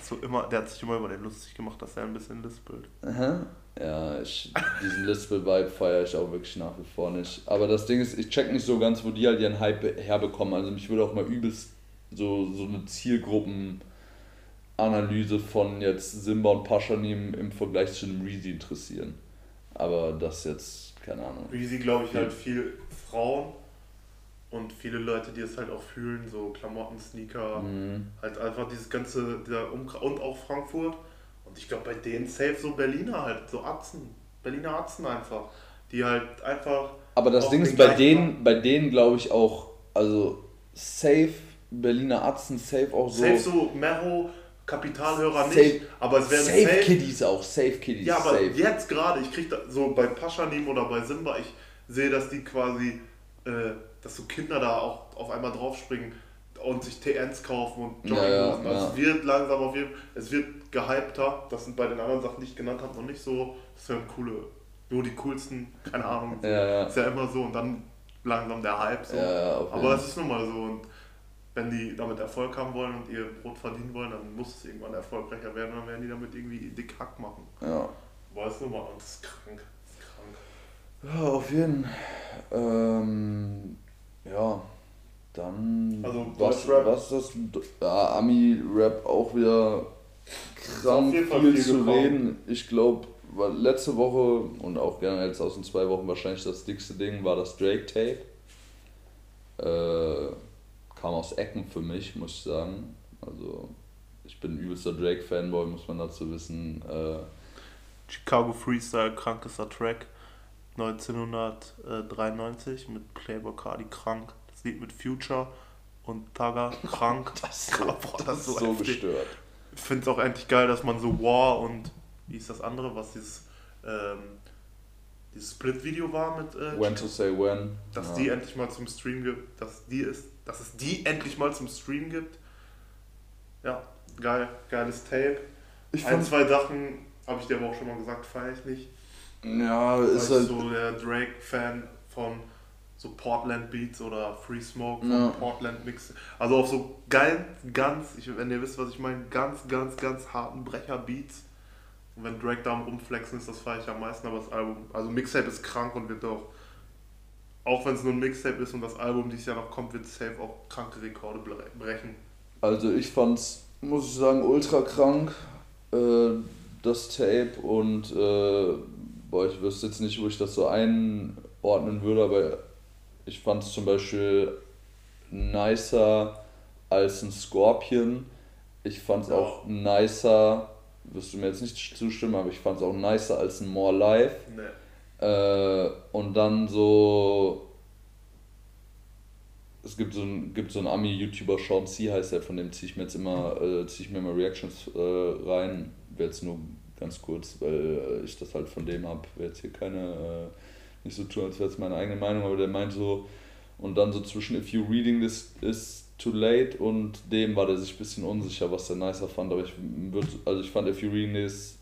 S2: Du immer, der hat sich immer über den lustig gemacht, dass er ein bisschen lispelt.
S3: Aha. Ja, ich, diesen Lispel-Vibe feiere ich auch wirklich nach wie vor nicht. Aber das Ding ist, ich check nicht so ganz, wo die halt ihren Hype herbekommen. Also mich würde auch mal übelst so, so eine Zielgruppenanalyse von jetzt Simba und Paschanim im Vergleich zu einem Reezy interessieren. Aber das jetzt, keine Ahnung.
S2: Reezy, glaube ich, halt viel Frauen und viele Leute, die es halt auch fühlen, so Klamotten, Sneaker,
S3: Mhm.
S2: halt einfach dieses ganze, dieser Umkreis und auch Frankfurt. Und ich glaube, bei denen safe so Berliner halt, so Atzen, Berliner Atzen einfach, die halt einfach.
S3: Aber das Ding ist bei denen, bei denen glaube ich auch, also safe, Berliner Atzen, safe auch so.
S2: Safe so Mero, Kapitalhörer
S3: Safe-
S2: nicht, aber es werden
S3: safe,
S2: safe.
S3: Kiddies auch, safe Kiddies,
S2: ja, aber
S3: safe.
S2: jetzt gerade, ich krieg da, so bei Paschanim oder bei Simba, ich sehe, dass die quasi, äh, dass so Kinder da auch auf einmal draufspringen und sich TNs kaufen und
S3: Ja, ja,
S2: Jogginghosen. also
S3: ja.
S2: es wird langsam auf jeden es wird gehypter, das sind bei den anderen Sachen, die ich genannt habe, noch nicht so, das wären coole, nur die coolsten, keine Ahnung.
S3: Ja, ja.
S2: ist ja immer so und dann langsam der Hype so.
S3: Ja, ja,
S2: aber es ist nun mal so und wenn die damit Erfolg haben wollen und ihr Brot verdienen wollen, dann muss es irgendwann erfolgreicher werden, dann werden die damit irgendwie dick Hack machen.
S3: ja.
S2: Weißt du mal, und das ist krank. Das ist krank.
S3: Ja, auf jeden. Ähm, ja, dann.
S2: Also,
S3: was,
S2: Deutschrap?
S3: was ist das? Ja, Ami-Rap auch wieder krank
S2: Fall
S3: viel
S2: viel
S3: zu
S2: gekommen.
S3: reden. Ich glaube, letzte Woche und auch gerne jetzt aus den zwei Wochen wahrscheinlich das dickste Ding war das Drake-Tape. Äh, kam aus Ecken für mich, muss ich sagen. Also, ich bin übelster Drake-Fanboy, muss man dazu wissen. Äh,
S2: Chicago Freestyle, krankester Track. 1993 mit Playboy Cardi krank. Das Lied mit Future und Taga krank. [LAUGHS]
S3: das ist [LAUGHS] so,
S2: Boah,
S3: das ist so
S2: heftig.
S3: gestört.
S2: Ich finde es auch endlich geil, dass man so War und wie ist das andere, was dieses, ähm, dieses Split-Video war mit äh,
S3: When to say when.
S2: dass
S3: ja.
S2: die endlich mal zum Stream gibt, dass die ist, dass es die endlich mal zum Stream gibt. Ja, geil, geiles Tape.
S3: Ich
S2: Ein, zwei Sachen habe ich dir aber auch schon mal gesagt, feiere ich nicht.
S3: Ja, ist
S2: ich
S3: halt,
S2: so der Drake-Fan von so Portland Beats oder Free Smoke von
S3: Ja.
S2: Portland Mix. Also auf so ganz, ganz, ich, wenn ihr wisst, was ich meine, ganz, ganz, ganz harten Brecher-Beats. Und wenn Drake da am rumflexen ist, das feiere ich am meisten, aber das Album, also Mixtape ist krank und wird auch, auch wenn es nur ein Mixtape ist und das Album dieses Jahr noch kommt, wird safe auch kranke Rekorde bre- brechen.
S3: also ich fand's, muss ich sagen, ultra krank, äh, das Tape und äh, boah, ich wüsste jetzt nicht, wo ich das so einordnen würde, aber ich fand's zum Beispiel nicer als ein Scorpion Ich fand es auch nicer, wirst du mir jetzt nicht zustimmen, aber ich fand es auch nicer als ein More Life.
S2: Nee.
S3: Äh, und dann so. Es gibt so einen, gibt so einen Ami-YouTuber, Sean C. heißt der, von dem ziehe ich mir jetzt immer, äh, ziehe ich mir immer Reactions äh, rein. Wäre jetzt nur ganz kurz, weil äh, ich das halt von dem habe. Wäre jetzt hier keine, äh, nicht so tun, als wäre es meine eigene Meinung, aber der meint so, und dann so zwischen If You Reading This is Too Late und dem war der sich ein bisschen unsicher, was der nicer fand. Aber ich würde, also ich fand If You Reading This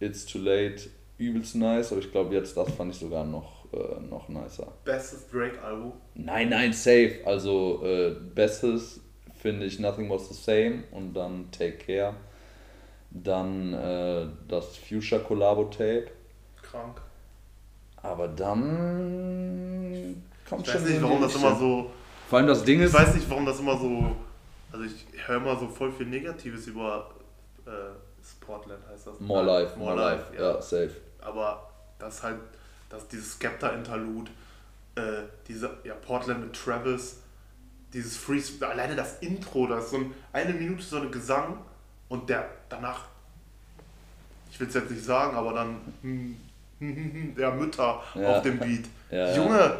S3: It's Too Late übelst nice, aber ich glaube jetzt das fand ich sogar noch, äh, noch nicer.
S2: Bestes Drake-Album?
S3: Nein, nein, safe. Also äh, bestes finde ich Nothing Was the Same und dann Take Care. Dann äh, das Future Collabo Tape.
S2: Krank.
S3: Aber dann kommt
S2: Ich weiß
S3: schon
S2: nicht,
S3: so
S2: warum
S3: die
S2: das immer so.
S3: Vor allem das Ding
S2: Ich
S3: ist.
S2: weiß nicht, warum das immer so. Also ich höre immer so voll viel Negatives über äh, Sportland heißt das.
S3: More
S2: Nein,
S3: Life, More Life, ja, safe.
S2: Aber das halt, dass dieses Skepta-Interlude, äh, diese, ja, Portland mit Travis, dieses Free, alleine das Intro, das ist so ein, eine Minute so ein Gesang und der danach, ich will es jetzt nicht sagen, aber dann [LAUGHS] der Mütter
S3: Ja.
S2: auf dem Beat.
S3: Ja, ja.
S2: Junge,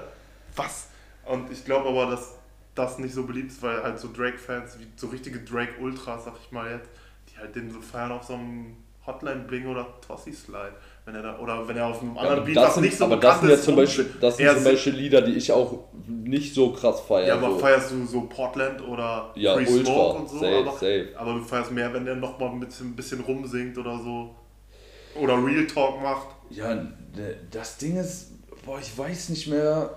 S2: was? Und ich glaube aber, dass das nicht so beliebt ist, weil halt so Drake-Fans, wie so richtige Drake-Ultras, sag ich mal jetzt, die halt den so feiern auf so einem Hotline-Bling oder Tossi-Slide. Wenn er da, oder wenn er auf einem
S3: Ja,
S2: anderen
S3: aber
S2: Beat,
S3: das
S2: was
S3: sind,
S2: nicht so
S3: aber das
S2: bekannt
S3: sind ja zum Beispiel, das sind zum Beispiel Lieder, die ich auch nicht so krass feiere.
S2: Ja, aber
S3: so.
S2: feierst du so Portland oder
S3: Ja,
S2: Free
S3: Ultra,
S2: Smoke und so,
S3: safe,
S2: aber,
S3: safe.
S2: aber du feierst mehr, wenn der nochmal ein bisschen, ein bisschen rumsingt oder so. Oder Real Talk macht.
S3: Ja, d- das Ding ist, boah, ich weiß nicht mehr.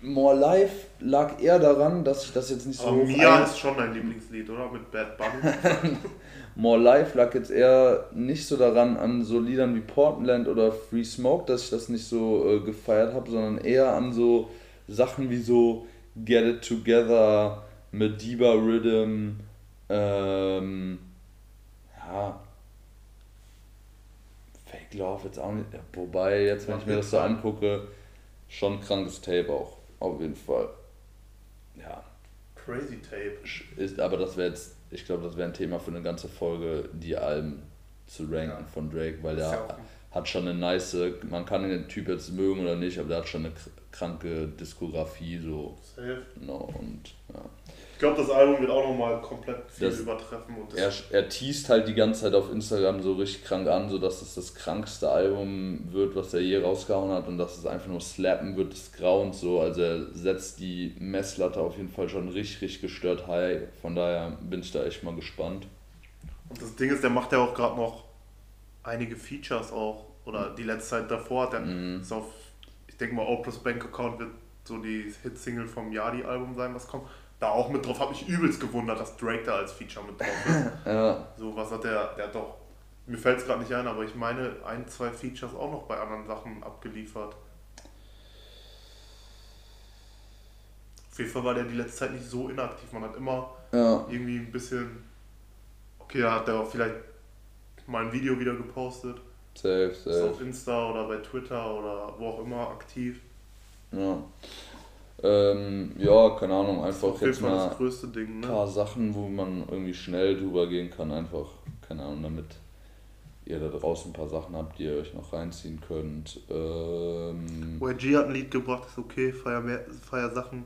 S3: More Life lag eher daran, dass ich das jetzt nicht so.
S2: Aber Mia
S3: ein-
S2: ist schon dein Lieblingslied, oder? Mit Bad Bunny. [LAUGHS]
S3: More Life lag jetzt eher nicht so daran an so Liedern wie Portland oder Free Smoke, dass ich das nicht so äh, gefeiert habe, sondern eher an so Sachen wie so Get It Together, Mediba Rhythm, ähm, ja, Fake Love jetzt auch nicht, wobei jetzt, wenn ich mir das so angucke, schon krankes Tape auch, auf jeden Fall. Ja,
S2: Crazy Tape.
S3: ist, aber das wäre jetzt, ich glaube, das wäre ein Thema für eine ganze Folge, die Alben zu ranken
S2: Ja.
S3: von Drake, weil der
S2: ja
S3: hat schon eine nice, man kann den Typ jetzt mögen oder nicht, aber der hat schon eine kr- kranke Diskografie so,
S2: Safe.
S3: no, und ja.
S2: Ich glaube, das Album wird auch nochmal komplett viel
S3: Das-
S2: übertreffen. Und
S3: Er, er teast halt die ganze Zeit auf Instagram so richtig krank an, so dass es das krankste Album wird, was er je rausgehauen hat und dass es einfach nur slappen wird des Grauens so. Also er setzt die Messlatte auf jeden Fall schon richtig, richtig gestört high. Von daher bin ich da echt mal gespannt.
S2: und das Ding ist, der macht ja auch gerade noch einige Features auch. Oder die letzte Zeit davor hat er
S3: Mhm.
S2: ist auf, ich denke mal, Oprah's Bank Account wird so die Hit-Single vom Yadi-Album sein, was kommt. Da auch mit drauf, habe mich übelst gewundert, dass Drake da als Feature mit drauf ist. [LAUGHS]
S3: Ja,
S2: so, was hat der, der hat doch, mir fällt es gerade nicht ein, aber ich meine, ein, zwei Features auch noch bei anderen Sachen abgeliefert. Auf jeden Fall war der die letzte Zeit nicht so inaktiv. Man hat immer
S3: ja,
S2: irgendwie ein bisschen. Okay, da hat er auch vielleicht mal ein Video wieder gepostet.
S3: safe,
S2: Ist
S3: safe.
S2: auf Insta oder bei Twitter oder wo auch immer aktiv.
S3: Ja. Ähm, ja, keine Ahnung, einfach jetzt mal ein
S2: ne?
S3: paar Sachen, wo man irgendwie schnell drüber gehen kann, einfach, keine Ahnung, damit ihr da draußen ein paar Sachen habt, die ihr euch noch reinziehen könnt. Ähm,
S2: YG hat ein Lied gebracht, ist okay, feier, mehr, feier Sachen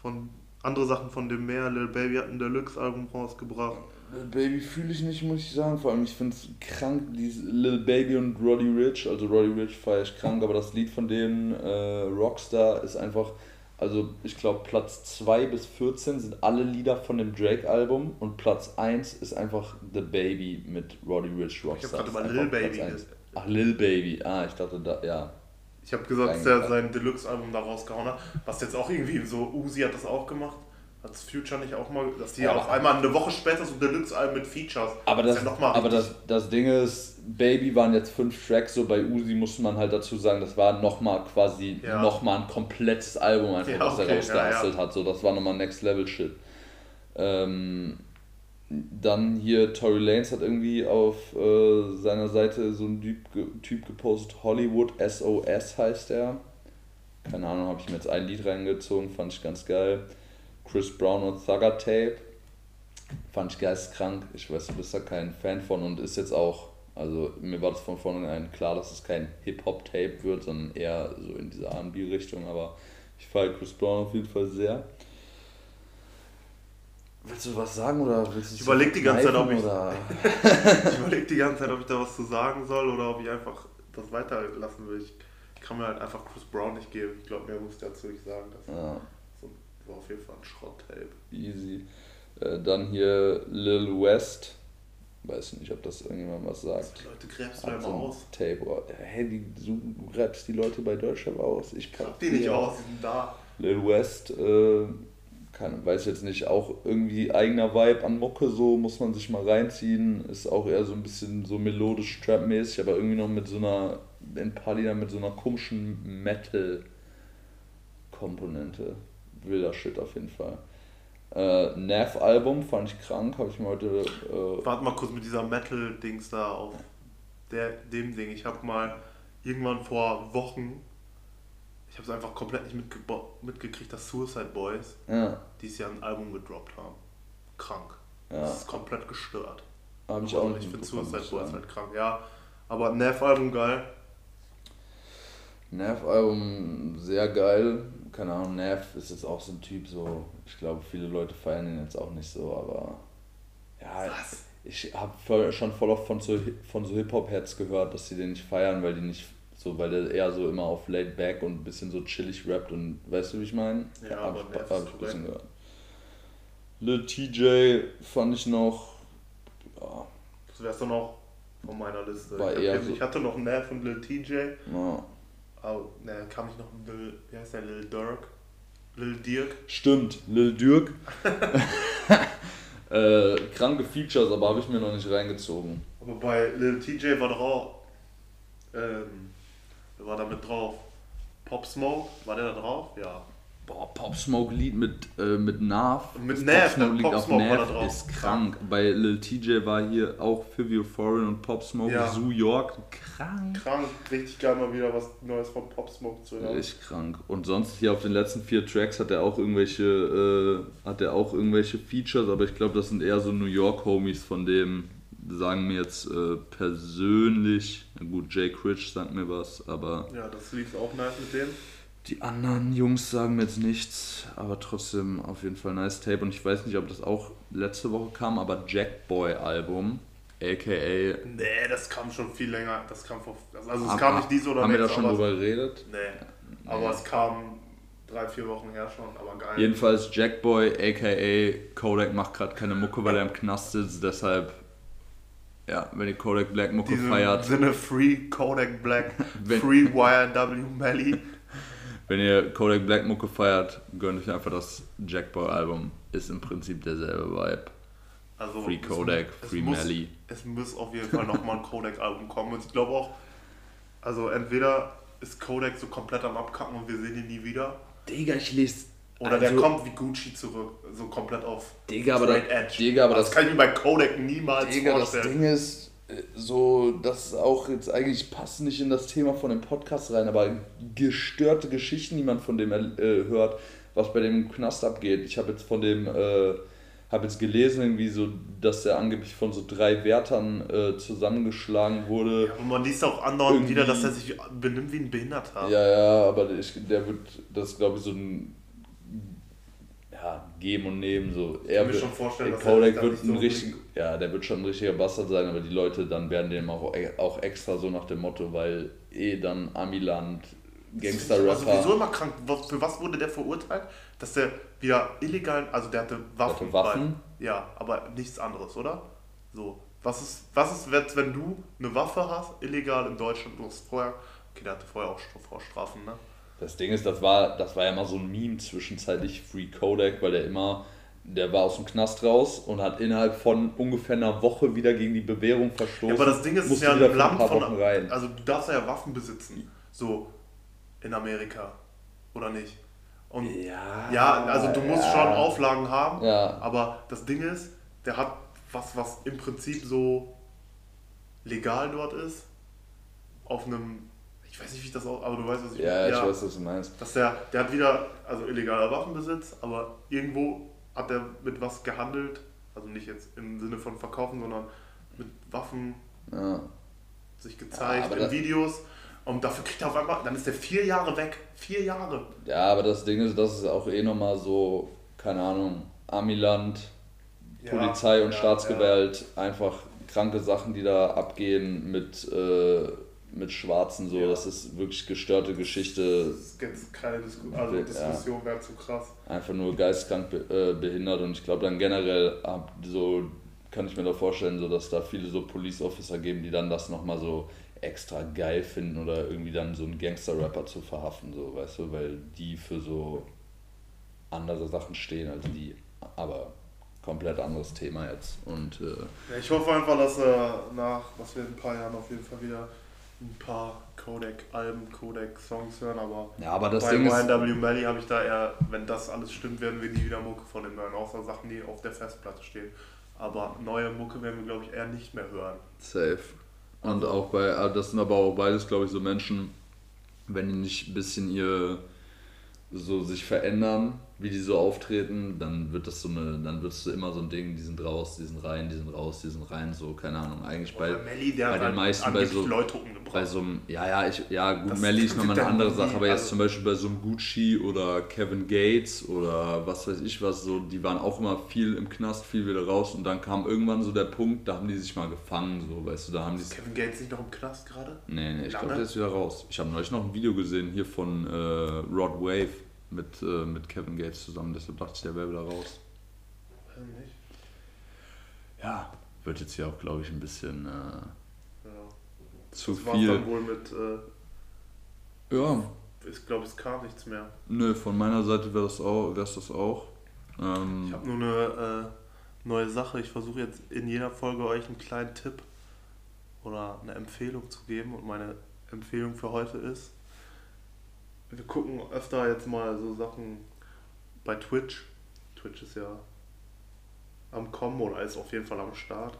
S2: von. Andere Sachen von dem Meer, Lil Baby hat ein Deluxe-Album rausgebracht.
S3: Lil Baby fühle ich nicht, muss ich sagen. Vor allem, ich finde es krank, dieses Lil Baby und Roddy Rich. Also Roddy Rich feiere ich krank, aber das Lied von denen, äh, Rockstar, ist einfach. Also ich glaube Platz 2 bis 14 sind alle Lieder von dem Drake-Album und Platz 1 ist einfach The Baby mit Roddy Rich Rockstar.
S2: gerade
S3: Ist
S2: über
S3: einfach
S2: Lil Baby
S3: Ach, Lil Baby. Ah, ich dachte da, ja.
S2: Ich habe gesagt, dass er sein Deluxe-Album da rausgehauen hat. Was jetzt auch irgendwie so, Uzi hat das auch gemacht. Hat das Future nicht auch mal, dass die
S3: Ja,
S2: auf
S3: aber-
S2: einmal eine Woche später so Deluxe-Alben mit Features.
S3: Aber, das,
S2: ist ja
S3: aber das, das Ding ist, Baby waren jetzt fünf Tracks, so bei Uzi muss man halt dazu sagen, das war nochmal quasi
S2: Ja.
S3: nochmal ein komplettes Album, einfach
S2: Ja,
S3: was
S2: okay,
S3: er rausgehustelt
S2: ja,
S3: hat. So, das war nochmal Next Level Shit. Ähm, dann hier Tory Lanez hat irgendwie auf äh, seiner Seite so ein Typ, ge- typ gepostet, Hollywood SOS heißt er. Keine Ahnung, habe ich mir jetzt ein Lied reingezogen, fand ich ganz geil. Chris Brown und Thugger Tape. Fand ich geisteskrank. Ich weiß, du bist da kein Fan von und ist jetzt auch, also mir war das von vornherein klar, dass es kein Hip-Hop-Tape wird, sondern eher so in dieser R&B-Richtung, aber ich feiere Chris Brown auf jeden Fall sehr. Willst du was sagen oder willst du
S2: Ich überlege die ganze Zeit, ob ich, [LAUGHS] ich überleg die ganze Zeit, ob ich da was zu sagen soll oder ob ich einfach das weiterlassen will. Ich kann mir halt einfach Chris Brown nicht geben. Ich glaube, mehr muss ich dazu nicht sagen. Das
S3: Ja,
S2: war auf jeden Fall ein Schrott-Tape.
S3: easy. Äh, dann hier Lil West. Weiß nicht, ob das irgendjemand was sagt.
S2: Die Leute gräbst du da
S3: Hat
S2: immer
S3: so ein
S2: aus.
S3: Tape. Oh, Hey, die, du rappst die Leute bei Deutschland aus. Ich
S2: Hab die nicht aus, die sind da.
S3: Lil West, äh, kann, weiß jetzt nicht, auch irgendwie eigener Vibe an Mucke, so muss man sich mal reinziehen. Ist auch eher so ein bisschen so melodisch Trap-mäßig, aber irgendwie noch mit so einer, in Liedern mit so einer komischen Metal-Komponente. Wilder Shit auf jeden Fall. Äh, Nav-Album fand ich krank, habe ich mir heute. Äh,
S2: Warte mal kurz mit dieser Metal-Dings da auf der, dem Ding. Ich habe mal irgendwann vor Wochen, ich habe es einfach komplett nicht mitge mitgekriegt, dass Suicide Boys
S3: ja,
S2: dieses Jahr ein Album gedroppt haben. Krank.
S3: ja,
S2: Das ist komplett gestört.
S3: habe ich auch
S2: ich finde Suicide Boys halt krank, ja. Aber Nav-Album geil.
S3: Nav-Album sehr geil. Keine Ahnung, Nav ist jetzt auch so ein Typ, so, ich glaube, viele Leute feiern ihn jetzt auch nicht so, aber ja,
S2: Was?
S3: ich habe schon voll oft von so, von so Hip-Hop-Heads gehört, dass sie den nicht feiern, weil die nicht so, weil der eher so immer auf laid back und ein bisschen so chillig rappt und weißt du, wie ich meine?
S2: Ja,
S3: hab
S2: aber
S3: ich, hab ich ein bisschen gehört. Lil TJ fand ich noch, ja,
S2: Das wär's dann auch von meiner Liste.
S3: War
S2: ich,
S3: eher
S2: hab,
S3: so-
S2: ich hatte noch Nav und Lil TJ.
S3: ja.
S2: Oh, ne, kam ich noch Lil, wie heißt der, Lil Durk? Lil Dirk?
S3: Stimmt, Lil Durk. [LAUGHS] äh, kranke Features, aber habe ich mir noch nicht reingezogen.
S2: Aber bei Lil TJ war doch auch, ähm, wer war da mit drauf? Pop Smoke, war der da drauf? Ja.
S3: Boah, Pop Smoke Lied mit, äh, mit Nav.
S2: Mit Nav,
S3: Pop Smoke? Lied
S2: Pop
S3: auf
S2: Smoke
S3: Nav ist krank. Bei Lil TJ war hier auch Fivio Foreign und Pop Smoke,
S2: Ja.
S3: Zoo York. Krank.
S2: Krank, richtig geil mal wieder was Neues von Pop Smoke zu hören.
S3: Richtig krank. Und sonst hier auf den letzten vier Tracks hat er auch irgendwelche, äh, hat er auch irgendwelche Features, aber ich glaube, das sind eher so New York Homies von dem, sagen mir jetzt äh, persönlich, na gut, Jay Critch sagt mir was, aber
S2: Ja, das lief auch nice mit denen.
S3: Die anderen Jungs sagen mir jetzt nichts, aber trotzdem auf jeden Fall nice Tape. Und ich weiß nicht, ob das auch letzte Woche kam, aber Jackboy Album, aka.
S2: Nee, das kam schon viel länger. Das kam vor. Also es
S3: Haben-
S2: kam nicht diese oder
S3: Haben wir da schon
S2: aber
S3: drüber geredet?
S2: Nee. Aber es kam drei, vier Wochen her schon, aber geil.
S3: Jedenfalls Jackboy, aka Kodak macht gerade keine Mucke, weil er im Knast sitzt. Deshalb, ja, wenn ihr Kodak Black Mucke
S2: Diesem
S3: feiert,
S2: Sinne Free Kodak Black, [LAUGHS] Free YNW Melly.
S3: Wenn ihr Kodak Black Mucke feiert, gönnt euch einfach das Jackboy Album. Ist im Prinzip derselbe Vibe.
S2: Also
S3: Free Kodak,
S2: es
S3: Free
S2: muss,
S3: Melly.
S2: Es muss auf jeden Fall nochmal ein Kodak-Album kommen. Und ich glaube auch, also entweder ist Kodak so komplett am Abkacken und wir sehen ihn nie wieder.
S3: Digga, ich lese.
S2: Oder der kommt wie Gucci zurück, so komplett auf
S3: Digga, aber
S2: straight
S3: das- Digga, aber
S2: das,
S3: das-
S2: kann ich mir bei Kodak niemals
S3: Digga, das
S2: vorstellen.
S3: Ding ist so, das auch jetzt eigentlich passt nicht in das Thema von dem Podcast rein, aber gestörte Geschichten, die man von dem äh, hört, was bei dem Knast abgeht. Ich habe jetzt von dem, äh, habe jetzt gelesen, irgendwie so, dass der angeblich von so drei Wärtern äh, zusammengeschlagen wurde.
S2: Und man liest auch andauernd wieder, dass er sich benimmt wie ein Behinderter.
S3: Ja, ja, aber ich, der wird, das glaube ich so ein ja, Geben und Nehmen so. Er
S2: kann mir
S3: wird-
S2: schon vorstellen,
S3: der
S2: dass er
S3: Kodak
S2: da
S3: wird ein
S2: so
S3: richtig, ja, der wird schon ein richtiger Bastard sein, aber die Leute dann werden dem auch, auch extra so nach dem Motto, weil eh dann Amiland,
S2: Aber sowieso
S3: Gangster-Rapper,
S2: immer krank. Für was wurde der verurteilt? Dass der wieder illegal, also der hatte Waffen.
S3: hatte Waffen?
S2: Bei, ja, aber nichts anderes, oder? So. Was ist, was ist, wenn- du eine Waffe hast, illegal in Deutschland, du hast vorher, okay, der hatte vorher auch Stra- Vorstrafen, ne?
S3: Das Ding ist, das war, das war ja immer so ein Meme zwischenzeitlich Free Kodak, weil der immer, der war aus dem Knast raus und hat innerhalb von ungefähr einer Woche wieder gegen die Bewährung verstoßen.
S2: Ja, aber das Ding ist, es ist ja ein Land von,
S3: Wochen rein.
S2: also du darfst ja Waffen besitzen, so in Amerika, oder nicht? Und
S3: Ja,
S2: Ja, also du musst
S3: ja.
S2: schon Auflagen haben,
S3: Ja.
S2: aber das Ding ist, der hat was, was im Prinzip so legal dort ist, auf einem, ich weiß nicht, wie ich das auch, aber du weißt, was ich
S3: Ja, ich weiß, was du meinst.
S2: Dass der, der hat wieder, also illegaler Waffenbesitz, aber irgendwo hat er mit was gehandelt, Also nicht jetzt im Sinne von verkaufen, sondern mit Waffen
S3: Ja.
S2: sich gezeigt
S3: aber
S2: in Videos. Und dafür kriegt er auf einmal, dann ist er vier Jahre weg. Vier Jahre.
S3: ja, aber das Ding ist, das ist auch eh nochmal so, keine Ahnung, Amiland,
S2: Ja,
S3: Polizei und
S2: ja,
S3: Staatsgewalt, einfach kranke Sachen, die da abgehen mit, äh, mit Schwarzen, so,
S2: Ja.
S3: das ist wirklich gestörte Geschichte,
S2: Das ist jetzt keine Disku also
S3: Ja.
S2: Diskussion, wäre zu krass.
S3: einfach nur geistkrank be äh, behindert und ich glaube dann generell ab, so kann ich mir da vorstellen, so dass da viele so Police Officer geben, die dann das nochmal so extra geil finden oder irgendwie dann so einen Gangster-Rapper zu verhaften, so, weißt du, weil die für so andere Sachen stehen als die, aber komplett anderes Thema jetzt und äh,
S2: Ja, ich hoffe einfach, dass er nach, was wir in ein paar Jahren auf jeden Fall wieder ein paar Kodak-Alben, Kodak-Songs hören, aber
S3: ja, aber das
S2: bei
S3: Ding
S2: YNW Melly habe ich da eher, wenn das alles stimmt, werden wir nie wieder Mucke von ihm hören, außer Sachen, die auf der Festplatte stehen. Aber neue Mucke werden wir, glaube ich, eher nicht mehr hören.
S3: Safe. Und auch bei, äh, das sind aber auch beides, glaube ich, so Menschen, wenn die nicht ein bisschen ihr so sich verändern, wie die so auftreten, dann wird das so eine, dann wird es so immer so ein Ding, die sind raus, die sind rein, die sind raus, die sind rein, so, keine Ahnung. Eigentlich bei,
S2: der
S3: bei den
S2: halt
S3: meisten bei so, bei so einem, ja, ja, ich, ja, gut,
S2: Das
S3: Melly ist nochmal eine andere Sache, aber jetzt
S2: also-
S3: zum Beispiel bei so einem Gucci oder Kevin Gates oder was weiß ich was, so, die waren auch immer viel im Knast, viel wieder raus und dann kam irgendwann so der Punkt, da haben die sich mal gefangen, so, weißt du, da haben die
S2: ist Kevin Gates nicht noch im Knast gerade?
S3: Nee, nee, ich glaube, der ist wieder raus. Ich habe neulich noch ein Video gesehen hier von äh, Rod Wave mit, äh, mit Kevin Gates zusammen, deshalb dachte ich, der wäre wieder raus.
S2: Nicht.
S3: Ja, wird jetzt hier auch, glaube ich, ein bisschen äh,
S2: Ja.
S3: zu
S2: Das
S3: viel.
S2: dann wohl mit, äh,
S3: Ja,
S2: ich glaube, es kam nichts mehr.
S3: nö, von meiner Seite wäre das auch. Wär's das auch. Ähm,
S2: Ich habe nur eine äh, neue Sache. Ich versuche jetzt in jeder Folge euch einen kleinen Tipp oder eine Empfehlung zu geben. Und meine Empfehlung für heute ist, wir gucken öfter jetzt mal so Sachen bei Twitch. Twitch ist ja am Kommen oder ist auf jeden Fall am Start.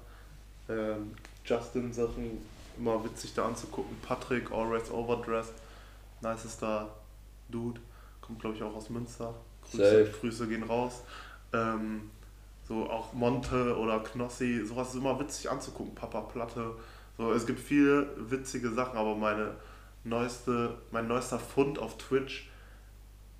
S2: Ähm, Justin-Sachen immer witzig da anzugucken. Patrick, Always Overdressed, nicester Dude. Kommt glaube ich auch aus Münster. Grüße. Grüße gehen raus. Ähm, so auch Monte oder Knossi, sowas ist immer witzig anzugucken. Papa Platte. So, es gibt viele witzige Sachen, aber meine neueste, mein neuester Fund auf Twitch,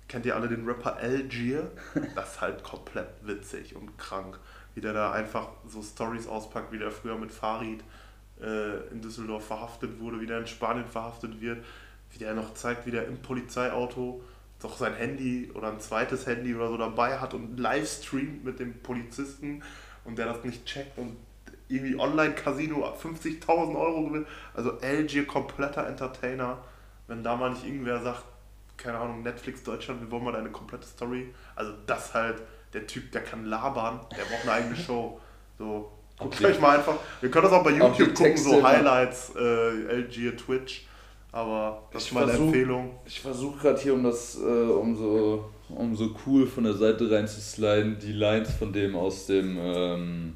S2: kennt ihr alle den Rapper Algier? [LAUGHS] Das ist halt komplett witzig und krank. Wie der da einfach so Stories auspackt, wie der früher mit Farid äh, in Düsseldorf verhaftet wurde, wie der in Spanien verhaftet wird, wie der noch zeigt, wie der im Polizeiauto doch sein Handy oder ein zweites Handy oder so dabei hat und live streamt mit dem Polizisten und der das nicht checkt und irgendwie Online-Casino 50.000 Euro gewinnt. Also LG kompletter Entertainer. Wenn da mal nicht irgendwer sagt, keine Ahnung, Netflix Deutschland, wir wollen mal deine komplette Story. Also das halt, der Typ, der kann labern, der braucht eine eigene Show. So, guckt
S3: die-
S2: euch mal einfach. Wir können das auch bei YouTube gucken, so
S3: immer.
S2: Highlights, äh, LG, Twitch. Aber das
S3: Ich
S2: ist meine
S3: versuch-
S2: Empfehlung.
S3: Ich versuche gerade hier, um das, äh, um so, um so cool von der Seite reinzusliden, die Lines von dem aus dem ähm,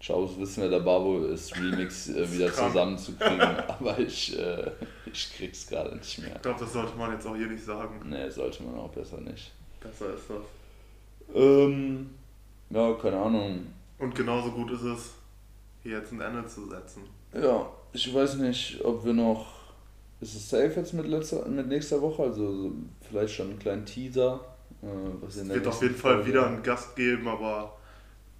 S3: Ciao, wissen wer der Babo ist, Remix äh, wieder zusammenzukriegen. [LAUGHS] Aber ich, äh, ich krieg's gerade nicht mehr.
S2: Ich glaube, das sollte man jetzt auch hier nicht sagen.
S3: Nee, sollte man auch besser nicht.
S2: Besser ist das.
S3: Ähm, ja, keine Ahnung.
S2: Und genauso gut ist es, hier jetzt ein Ende zu setzen.
S3: Ja, ich weiß nicht, ob wir noch. Ist es safe jetzt mit, letzter, mit nächster Woche? Also so vielleicht schon einen kleinen Teaser. Äh,
S2: Es wird auf jeden Fall wieder einen Gast geben, aber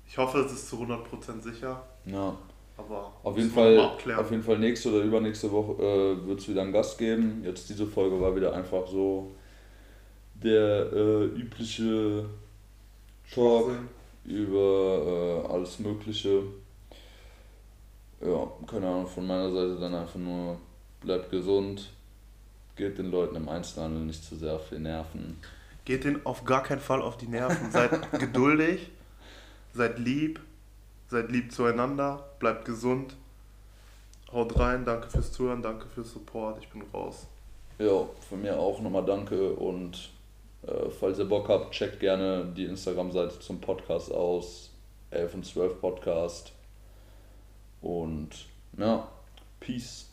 S2: ich hoffe, es ist zu 100% sicher.
S3: Ja,
S2: Aber
S3: auf jeden, Fall, auf jeden Fall nächste oder übernächste Woche äh, wird es wieder einen Gast geben. Jetzt diese Folge war wieder einfach so der äh, übliche Talk über äh, alles Mögliche. Ja, keine Ahnung, von meiner Seite dann einfach nur bleibt gesund, geht den Leuten im Einzelhandel nicht zu sehr auf die Nerven.
S2: Geht denen auf gar keinen Fall auf die Nerven. Seid [LAUGHS] geduldig, seid lieb, seid lieb zueinander, bleibt gesund. Haut rein, danke fürs Zuhören, danke fürs Support, ich bin raus.
S3: Ja, von mir auch nochmal danke und äh, falls ihr Bock habt, checkt gerne die Instagram-Seite zum Podcast aus, 11 und 12 Podcast. Und ja, Peace.